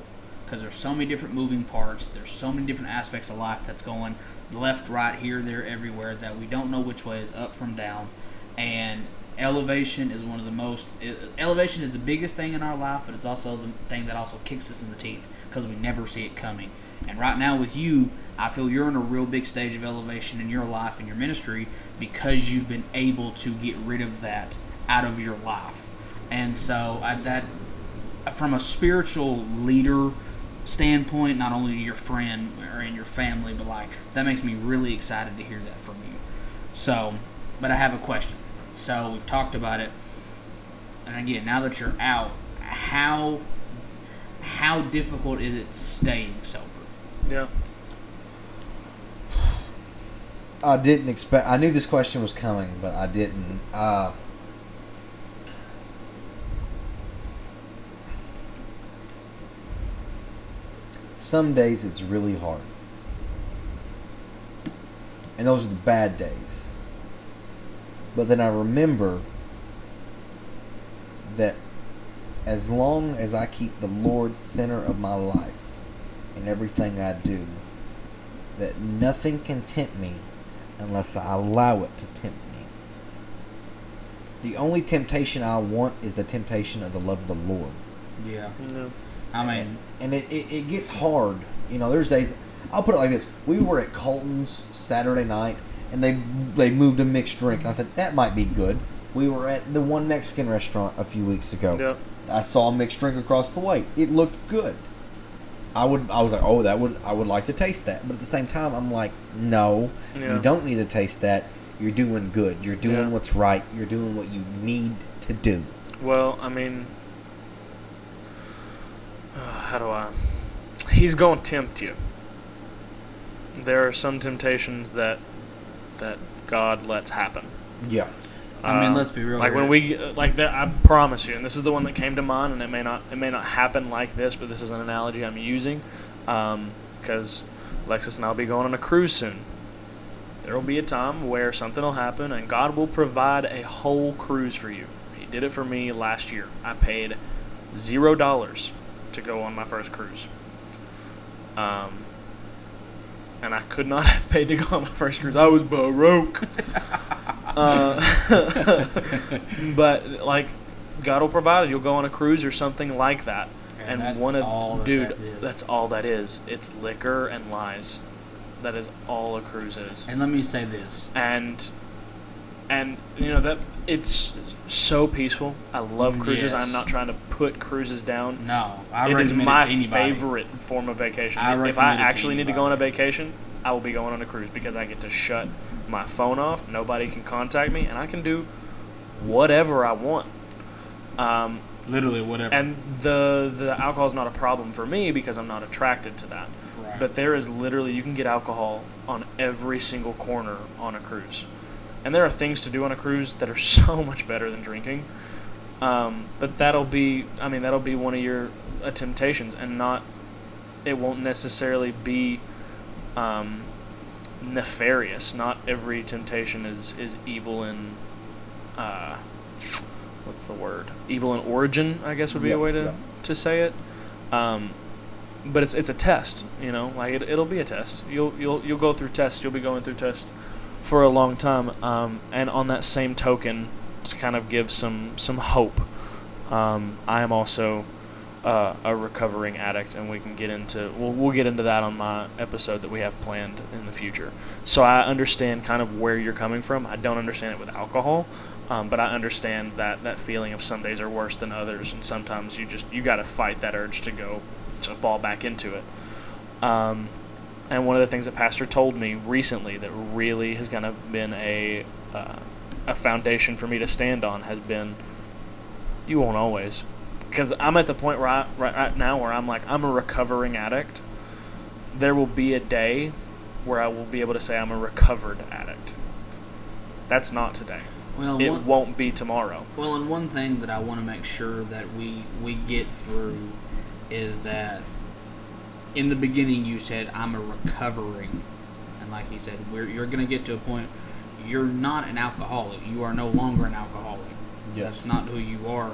because there's so many different moving parts. There's so many different aspects of life that's going left, right, here, there, everywhere that we don't know which way is up from down. And elevation is one of the most elevation is the biggest thing in our life, but it's also the thing that also kicks us in the teeth because we never see it coming. And right now with you, I feel you're in a real big stage of elevation in your life and your ministry because you've been able to get rid of that out of your life. And so at that from a spiritual leader standpoint, not only your friend or in your family, but like that makes me really excited to hear that from you. So, but I have a question. So we've talked about it, and again, now that you're out, how how difficult is it staying sober? Yeah. I didn't expect. I knew this question was coming, but I didn't. Uh, some days it's really hard, and those are the bad days. But then I remember that as long as I keep the Lord center of my life in everything I do, that nothing can tempt me unless I allow it to tempt me. The only temptation I want is the temptation of the love of the Lord. Yeah, No. I mean, and it, it, it gets hard. You know, there's days. I'll put it like this: We were at Colton's Saturday night, and they they moved a mixed drink. And I said that might be good. We were at the one Mexican restaurant a few weeks ago. Yeah. I saw a mixed drink across the way. It looked good. I would. I was like, oh, that would. I would like to taste that. But at the same time, I'm like, no, Yeah. you don't need to taste that. You're doing good. You're doing Yeah. what's right. You're doing what you need to do. Well, I mean, uh, how do I? He's going to tempt you. There are some temptations that that God lets happen. Yeah. I mean, Uh, let's be real Like here. when we like that, I promise you, and this is the one that came to mind, and it may not it may not happen like this, but this is an analogy I'm using, because Lexus and I'll be going on a cruise soon. There will be a time where something will happen, and God will provide a whole cruise for you. He did it for me last year. I paid zero dollars to go on my first cruise. Um, and I could not have paid to go on my first cruise. I was broke. uh, but like, God will provide it. You'll go on a cruise or something like that. And And, one of that dude, that that's all that is. It's liquor and lies. That is all a cruise is and let me say this. and and you know that it's so peaceful. I love cruises. Yes. I'm not trying to put cruises down. No, I it is my it favorite form of vacation. I if I actually need to go on a vacation, I will be going on a cruise because I get to shut my phone off. Nobody can contact me, and I can do whatever I want. Um, Literally, whatever. and the the alcohol is not a problem for me because I'm not attracted to that. Right. But there is literally you can get alcohol on every single corner on a cruise, and there are things to do on a cruise that are so much better than drinking. Um, but that'll be, I mean, that'll be one of your uh, temptations, and not, it won't necessarily be um, nefarious. Not every temptation is is evil in, uh, what's the word? Evil in origin, I guess would be a way to yep. to say it. Um, but it's it's a test, you know. Like it, it'll be a test. You'll you'll you'll go through tests. You'll be going through tests for a long time. Um, and on that same token, to kind of give some some hope, um, I am also uh, a recovering addict, and we can get into we'll we'll get into that on my episode that we have planned in the future. So I understand kind of where you're coming from. I don't understand it with alcohol. Um, but I understand that that feeling of some days are worse than others, and sometimes you just you got to fight that urge to go to fall back into it. Um, and one of the things that Pastor told me recently that really has kind of been a uh, a foundation for me to stand on has been you won't always because I'm at the point I, right, right now where I'm like I'm a recovering addict. There will be a day where I will be able to say I'm a recovered addict. That's not today. Well, It one, won't be tomorrow. well, and one thing that I want to make sure that we we get through is that in the beginning you said I'm a recovering, and like he said, we're, you're going to get to a point you're not an alcoholic. You are no longer an alcoholic. Yes. That's not who you are.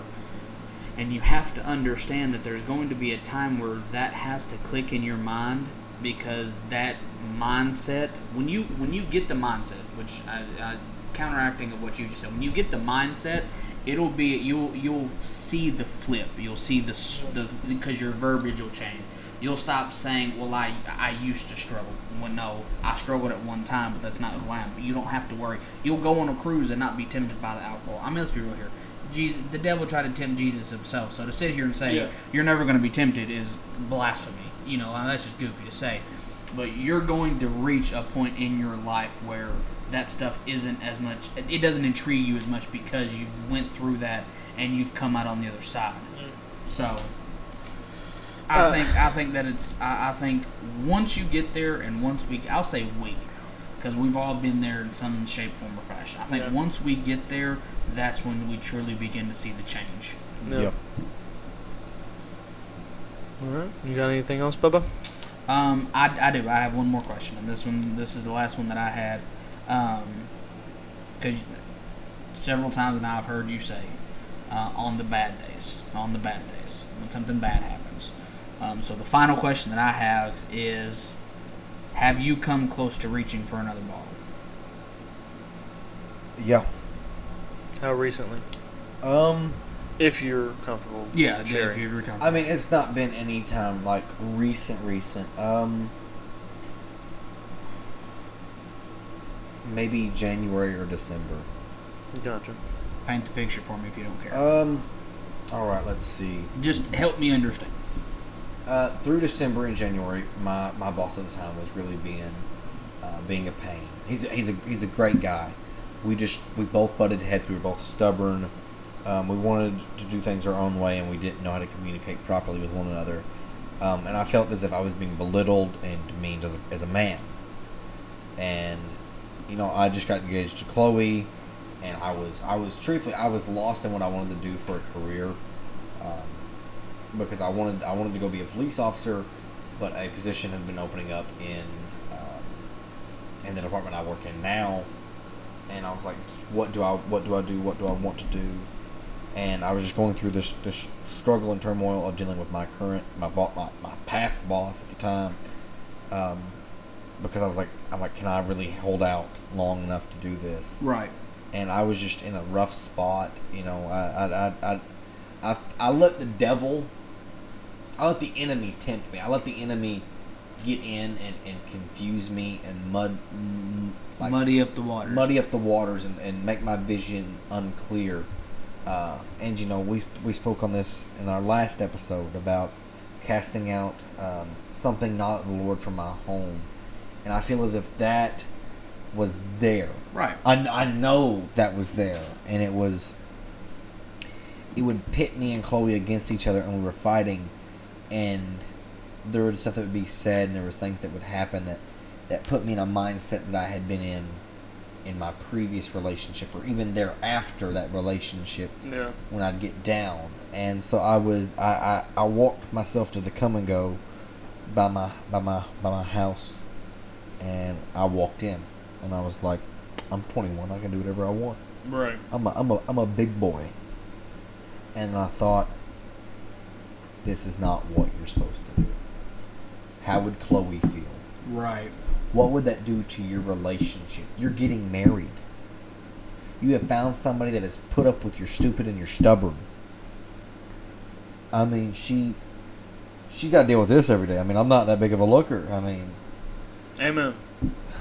And you have to understand that there's going to be a time where that has to click in your mind because that mindset when you when you get the mindset, which I, I counteracting of what you just said, when you get the mindset, it'll be you'll you'll see the flip. You'll see the the because your verbiage will change. You'll stop saying, "Well, I I used to struggle." When no, I struggled at one time, but that's not who I am. But you don't have to worry. You'll go on a cruise and not be tempted by the alcohol. I mean, let's be real here. Jesus, the devil tried to tempt Jesus himself. So to sit here and say Yeah. you're never going to be tempted is blasphemy. You know, and that's just goofy to say. But you're going to reach a point in your life where that stuff isn't as much. It doesn't intrigue you as much because you went through that and you've come out on the other side. Mm. So I Uh, think I think that it's I, I think once you get there and once we I'll say we because we've all been there in some shape, form, or fashion. I think Yeah. once we get there, that's when we truly begin to see the change. Yeah. Yep. All right. You got anything else, Bubba? Um, I, I do. I have one more question, and this one, this is the last one that I had, Um, because several times now I've heard you say, uh, on the bad days, on the bad days, when something bad happens. Um, so the final question that I have is, have you come close to reaching for another bottle? Yeah. How recently? Um. If you're comfortable. Yeah, if sharing. you return. I mean, it's not been any time like recent, recent. Um, maybe January or December. Gotcha. paint the picture for me if you don't care. Um, all right. Let's see. Just help me understand. Uh, through December and January, my, my boss at the time was really being uh, being a pain. He's a, he's a he's a great guy. We just we both butted heads. We were both stubborn. Um, we wanted to do things our own way, and we didn't know how to communicate properly with one another. Um, and I felt as if I was being belittled and demeaned as a, as a man. And you know, I just got engaged to Chloe, and I was I was truthfully I was lost in what I wanted to do for a career. Um, because I wanted I wanted to go be a police officer, but a position had been opening up in um, in the department I work in now, and I was like, what do I what do I do? What do I want to do? And I was just going through this this struggle and turmoil of dealing with my current my bo- my, my past boss at the time, um, because I was like I'm like, can I really hold out long enough to do this? Right. and I was just in a rough spot. You know, I I, I, I, I, I let the devil, I let the enemy tempt me. I let the enemy get in and, and confuse me and mud, like Muddy up the waters. muddy up the waters and, and make my vision unclear. Uh, and you know, we we spoke on this in our last episode about casting out um, something not of the Lord from my home, and I feel as if that was there. Right. I, I know that was there, and it was. It would pit me and Chloe against each other, and we were fighting, and there was stuff that would be said, and there was things that would happen that that put me in a mindset that I had been in in my previous relationship, or even thereafter that relationship Yeah. when I'd get down. And so I was I, I, I walked myself to the come and go by my by my by my house and I walked in and I was like, I'm twenty one, I can do whatever I want. Right. I'm a I'm a I'm a big boy. And I thought this is not what you're supposed to do. how would Chloe feel? Right. What would that do to your relationship? You're getting married. You have found somebody that has put up with your stupid and your stubborn. I mean, she she got to deal with this every day. I mean, I'm not that big of a looker. I mean, Amen.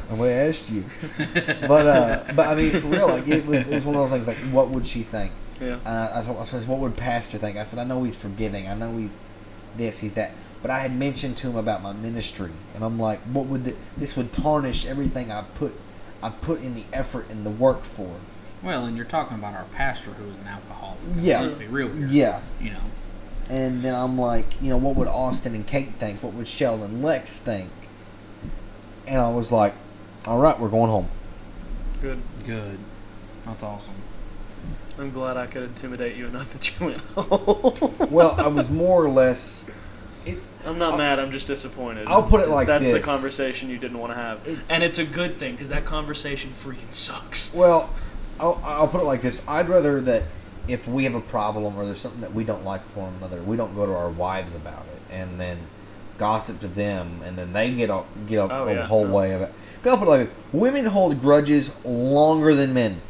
I would have asked you, but uh, but I mean, for real, like it was it was one of those things. Like, what would she think? Yeah. And I, I, told, I said, what would Pastor think? I said, I know he's forgiving. I know he's this, he's that. But I had mentioned to him about my ministry, and I'm like, what would the, this would tarnish everything I put I put in the effort and the work for. Well, and you're talking about our pastor who was an alcoholic. Yeah. Let's be real here. Yeah. You know. And then I'm like, you know, what would Austin and Kate think? What would Sheldon and Lex think? And I was like, all right, we're going home. Good. Good. That's awesome. I'm glad I could intimidate you enough that you went home. Well, I was more or less. It's I'm not I'll- mad. I'm just disappointed. I'll put it like this. that's this. the conversation you didn't want to have, It's- and it's a good thing because that conversation freaking sucks. Well, I'll, I'll put it like this: I'd rather that if we have a problem or there's something that we don't like for one another, we don't go to our wives about it and then gossip to them, and then they get a get a, Oh, a yeah, whole no. way of it. I'll put it like this: women hold grudges longer than men,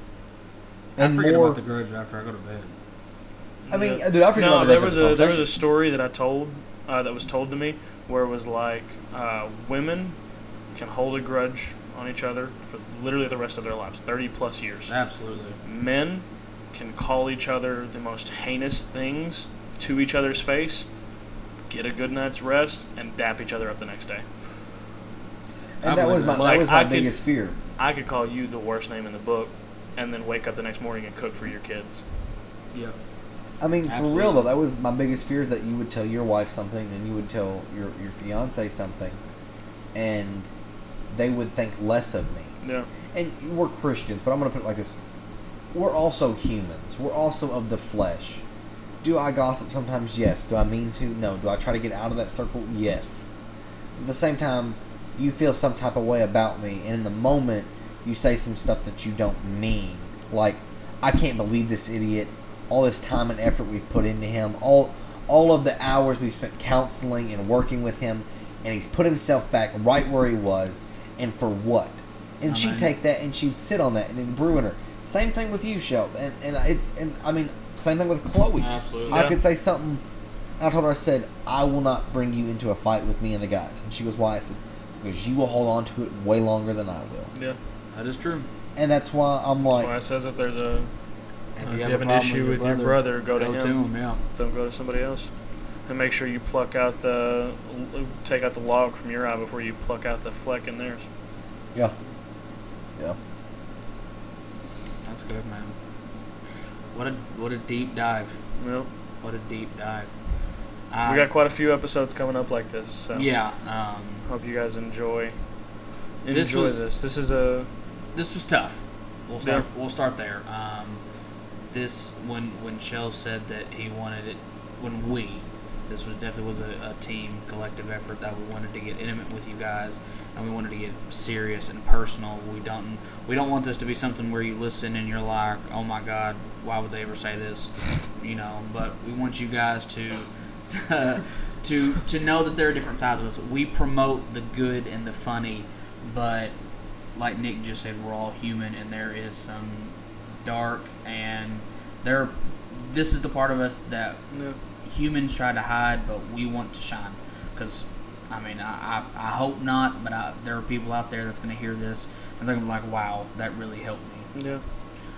and I forget more. about the grudge after I go to bed. I mean, Yeah. dude, I forget no, about the there was a there was a story that I told uh, that was told to me where it was like uh, women can hold a grudge on each other for literally the rest of their lives, thirty plus years. Absolutely. Men can call each other the most heinous things to each other's face, get a good night's rest, and dap each other up the next day. and I that was believe my that. that was my I could- biggest fear. I could call you the worst name in the book, and then wake up the next morning and cook for your kids. Yeah. I mean, for real though, that was my biggest fear is that you would tell your wife something and you would tell your your fiance something, and they would think less of me. Yeah. and we're Christians, but I'm going to put it like this: we're also humans. We're also of the flesh. Do I gossip sometimes? Yes. Do I mean to? No. Do I try to get out of that circle? Yes. At the same time, you feel some type of way about me, and in the moment, you say some stuff that you don't mean. Like, I can't believe this idiot. All this time and effort we've put into him. All, all of the hours we've spent counseling and working with him, and he's put himself back right where he was. And for what? And I she'd mean- take that and she'd sit on that and it'd ruin her. Same thing with you, Sheldon. And, and it's and I mean, same thing with Chloe. Absolutely. I Yeah. could say something. I told her, I said, I will not bring you into a fight with me and the guys. And she goes, Why? I said, Because you will hold on to it way longer than I will. Yeah. That is true. And that's why I'm That's like, why it says if there's a If if you have an issue with your brother, go to him. yeah. don't go to somebody else. And make sure you pluck out the take out the log from your eye before you pluck out the fleck in theirs. Yeah. Yeah. That's good, man. What a what a deep dive. Yep. What a deep dive. we Uh, got quite a few episodes coming up like this. So yeah. Um, Hope you guys enjoy enjoy This was- this. This is a this was tough. We'll start. Yeah. We'll start there. Um, this when when Shell said that he wanted it when we this was definitely was a, a team collective effort that we wanted to get intimate with you guys and we wanted to get serious and personal. We don't we don't want this to be something where you listen and you're like, oh my god, why would they ever say this? You know, but we want you guys to. to to know that there are different sides of us. We promote the good and the funny, but like Nick just said, we're all human, and there is some dark and there. This is the part of us that yeah. humans try to hide, but we want to shine. Because, I mean, I, I, I hope not, but I, there are people out there that's going to hear this and they're going to be like, "Wow, that really helped me." Yeah.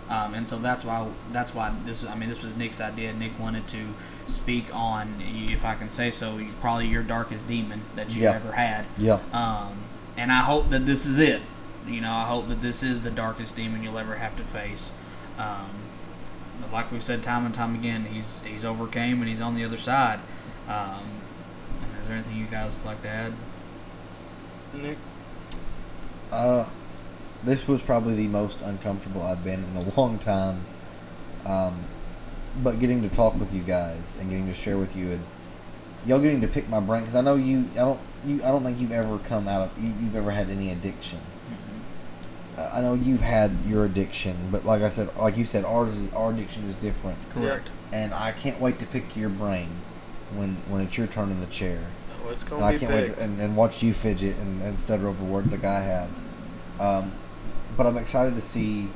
Um, and so that's why that's why this. I mean, this was Nick's idea. Nick wanted to speak on, if I can say so, probably your darkest demon that you've Yeah. ever had. Yeah. Um, and I hope that this is it. You know, I hope that this is the darkest demon you'll ever have to face. Um, but like we've said time and time again, he's he's overcame and he's on the other side. Um, is there anything you guys would like to add? Nick. Uh, this was probably the most uncomfortable I've been in a long time. Um, but getting to talk with you guys and getting to share with you and y'all getting to pick my brain because I know you. I don't. You. I don't think you've ever come out of. You, you've ever had any addiction. I know you've had your addiction, but like I said, like you said, ours is, our addiction is different. Correct. And I can't wait to pick your brain when when it's your turn in the chair. Oh it's gonna I can't big. wait to, and, and watch you fidget and, and stutter over words like I have. Um, but I'm excited to see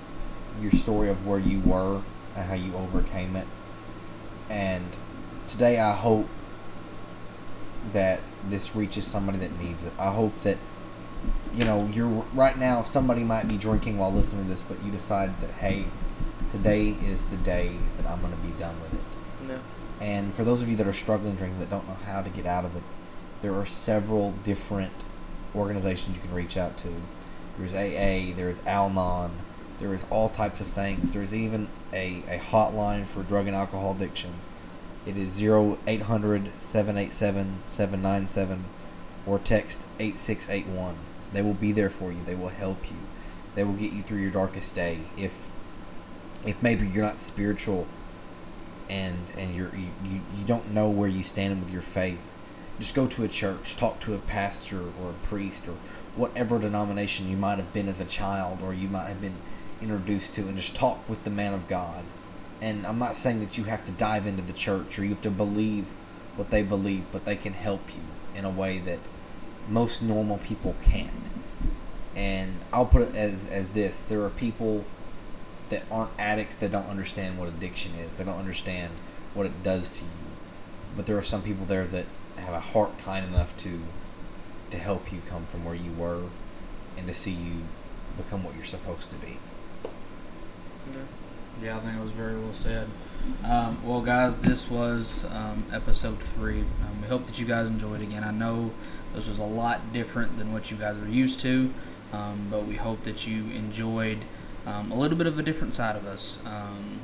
your story of where you were and how you overcame it. And today, I hope that this reaches somebody that needs it. I hope that you know you're right now. Somebody might be drinking while listening to this, but you decide that hey, today is the day that I'm going to be done with it. yeah. And for those of you that are struggling drinking that don't know how to get out of it, there are several different organizations you can reach out to. There's AA, there's Al-Anon, there is all types of things. There's even a, a hotline for drug and alcohol addiction. It is 0800 787 797 or text 8681. They will be there for you. They will help you. They will get you through your darkest day. If if maybe you're not spiritual and and you're you, you, don't know where you stand with your faith just go to a church talk to a pastor or a priest or whatever denomination you might have been as a child or you might have been introduced to and just talk with the man of god and i'm not saying that you have to dive into the church or you have to believe what they believe but they can help you in a way that most normal people can't and i'll put it as as this there are people that aren't addicts that don't understand what addiction is. They don't understand what it does to you. But there are some people there that have a heart kind enough to to help you come from where you were and to see you become what you're supposed to be. yeah. Yeah, I think it was very well said. Um, well, guys, this was um, episode three. Um, we hope that you guys enjoyed. Again, I know this was a lot different than what you guys are used to, um, but we hope that you enjoyed um, a little bit of a different side of us. Um,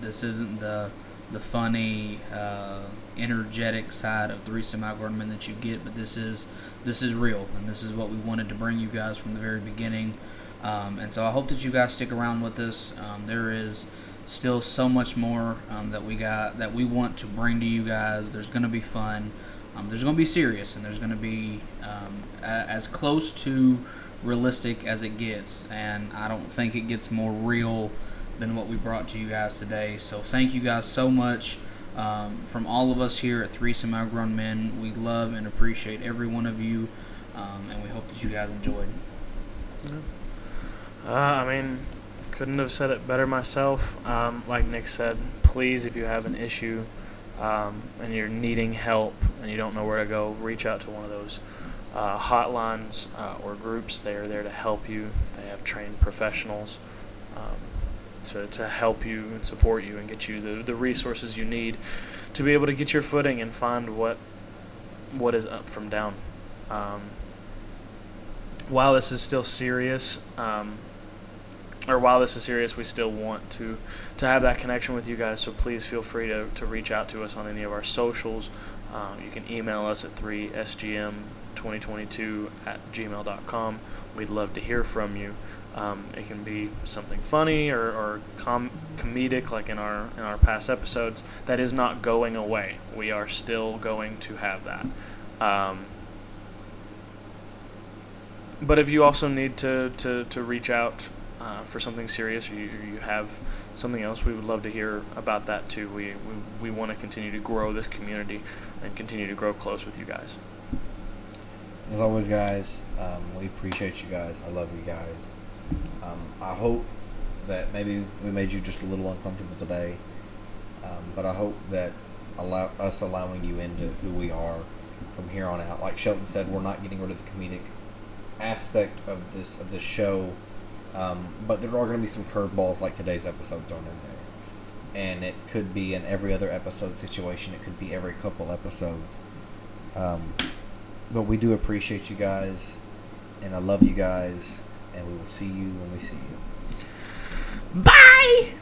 this isn't the the funny, uh, energetic side of three semi-grown that you get, but this is this is real, and this is what we wanted to bring you guys from the very beginning. Um, and so I hope that you guys stick around with us. Um, there is still so much more um, that we got that we want to bring to you guys. There's going to be fun. Um, there's going to be serious, and there's going to be um, a- as close to realistic as it gets. And I don't think it gets more real than what we brought to you guys today. So thank you guys so much. Um, from all of us here at Three Semi Grown Men, we love and appreciate every one of you, um, and we hope that you guys enjoyed. Uh, I mean, couldn't have said it better myself. Um, like Nick said, please, if you have an issue um, and you're needing help and you don't know where to go, reach out to one of those uh, hotlines uh, or groups. They are there to help you. They have trained professionals um, to, to help you and support you and get you the, the resources you need to be able to get your footing and find what what is up from down. Um, while this is still serious, um, or while this is serious, we still want to to have that connection with you guys. So please feel free to, to reach out to us on any of our socials. Um, you can email us at 3sgm2022 at gmail.com. We'd love to hear from you. Um, it can be something funny or, or com- comedic, like in our in our past episodes. That is not going away. We are still going to have that. Um, but if you also need to, to, to reach out uh, for something serious or you, or you have something else, we would love to hear about that too. We, we, we want to continue to grow this community and continue to grow close with you guys. As always, guys, um, we appreciate you guys. I love you guys. Um, I hope that maybe we made you just a little uncomfortable today, um, but I hope that allow us allowing you into who we are from here on out. Like Sheldon said, we're not getting rid of the comedic aspect of this of this show, um, but there are going to be some curveballs like today's episode thrown in there, and it could be an every other episode situation. It could be every couple episodes. Um, but we do appreciate you guys, and I love you guys, and we will see you when we see you. Bye!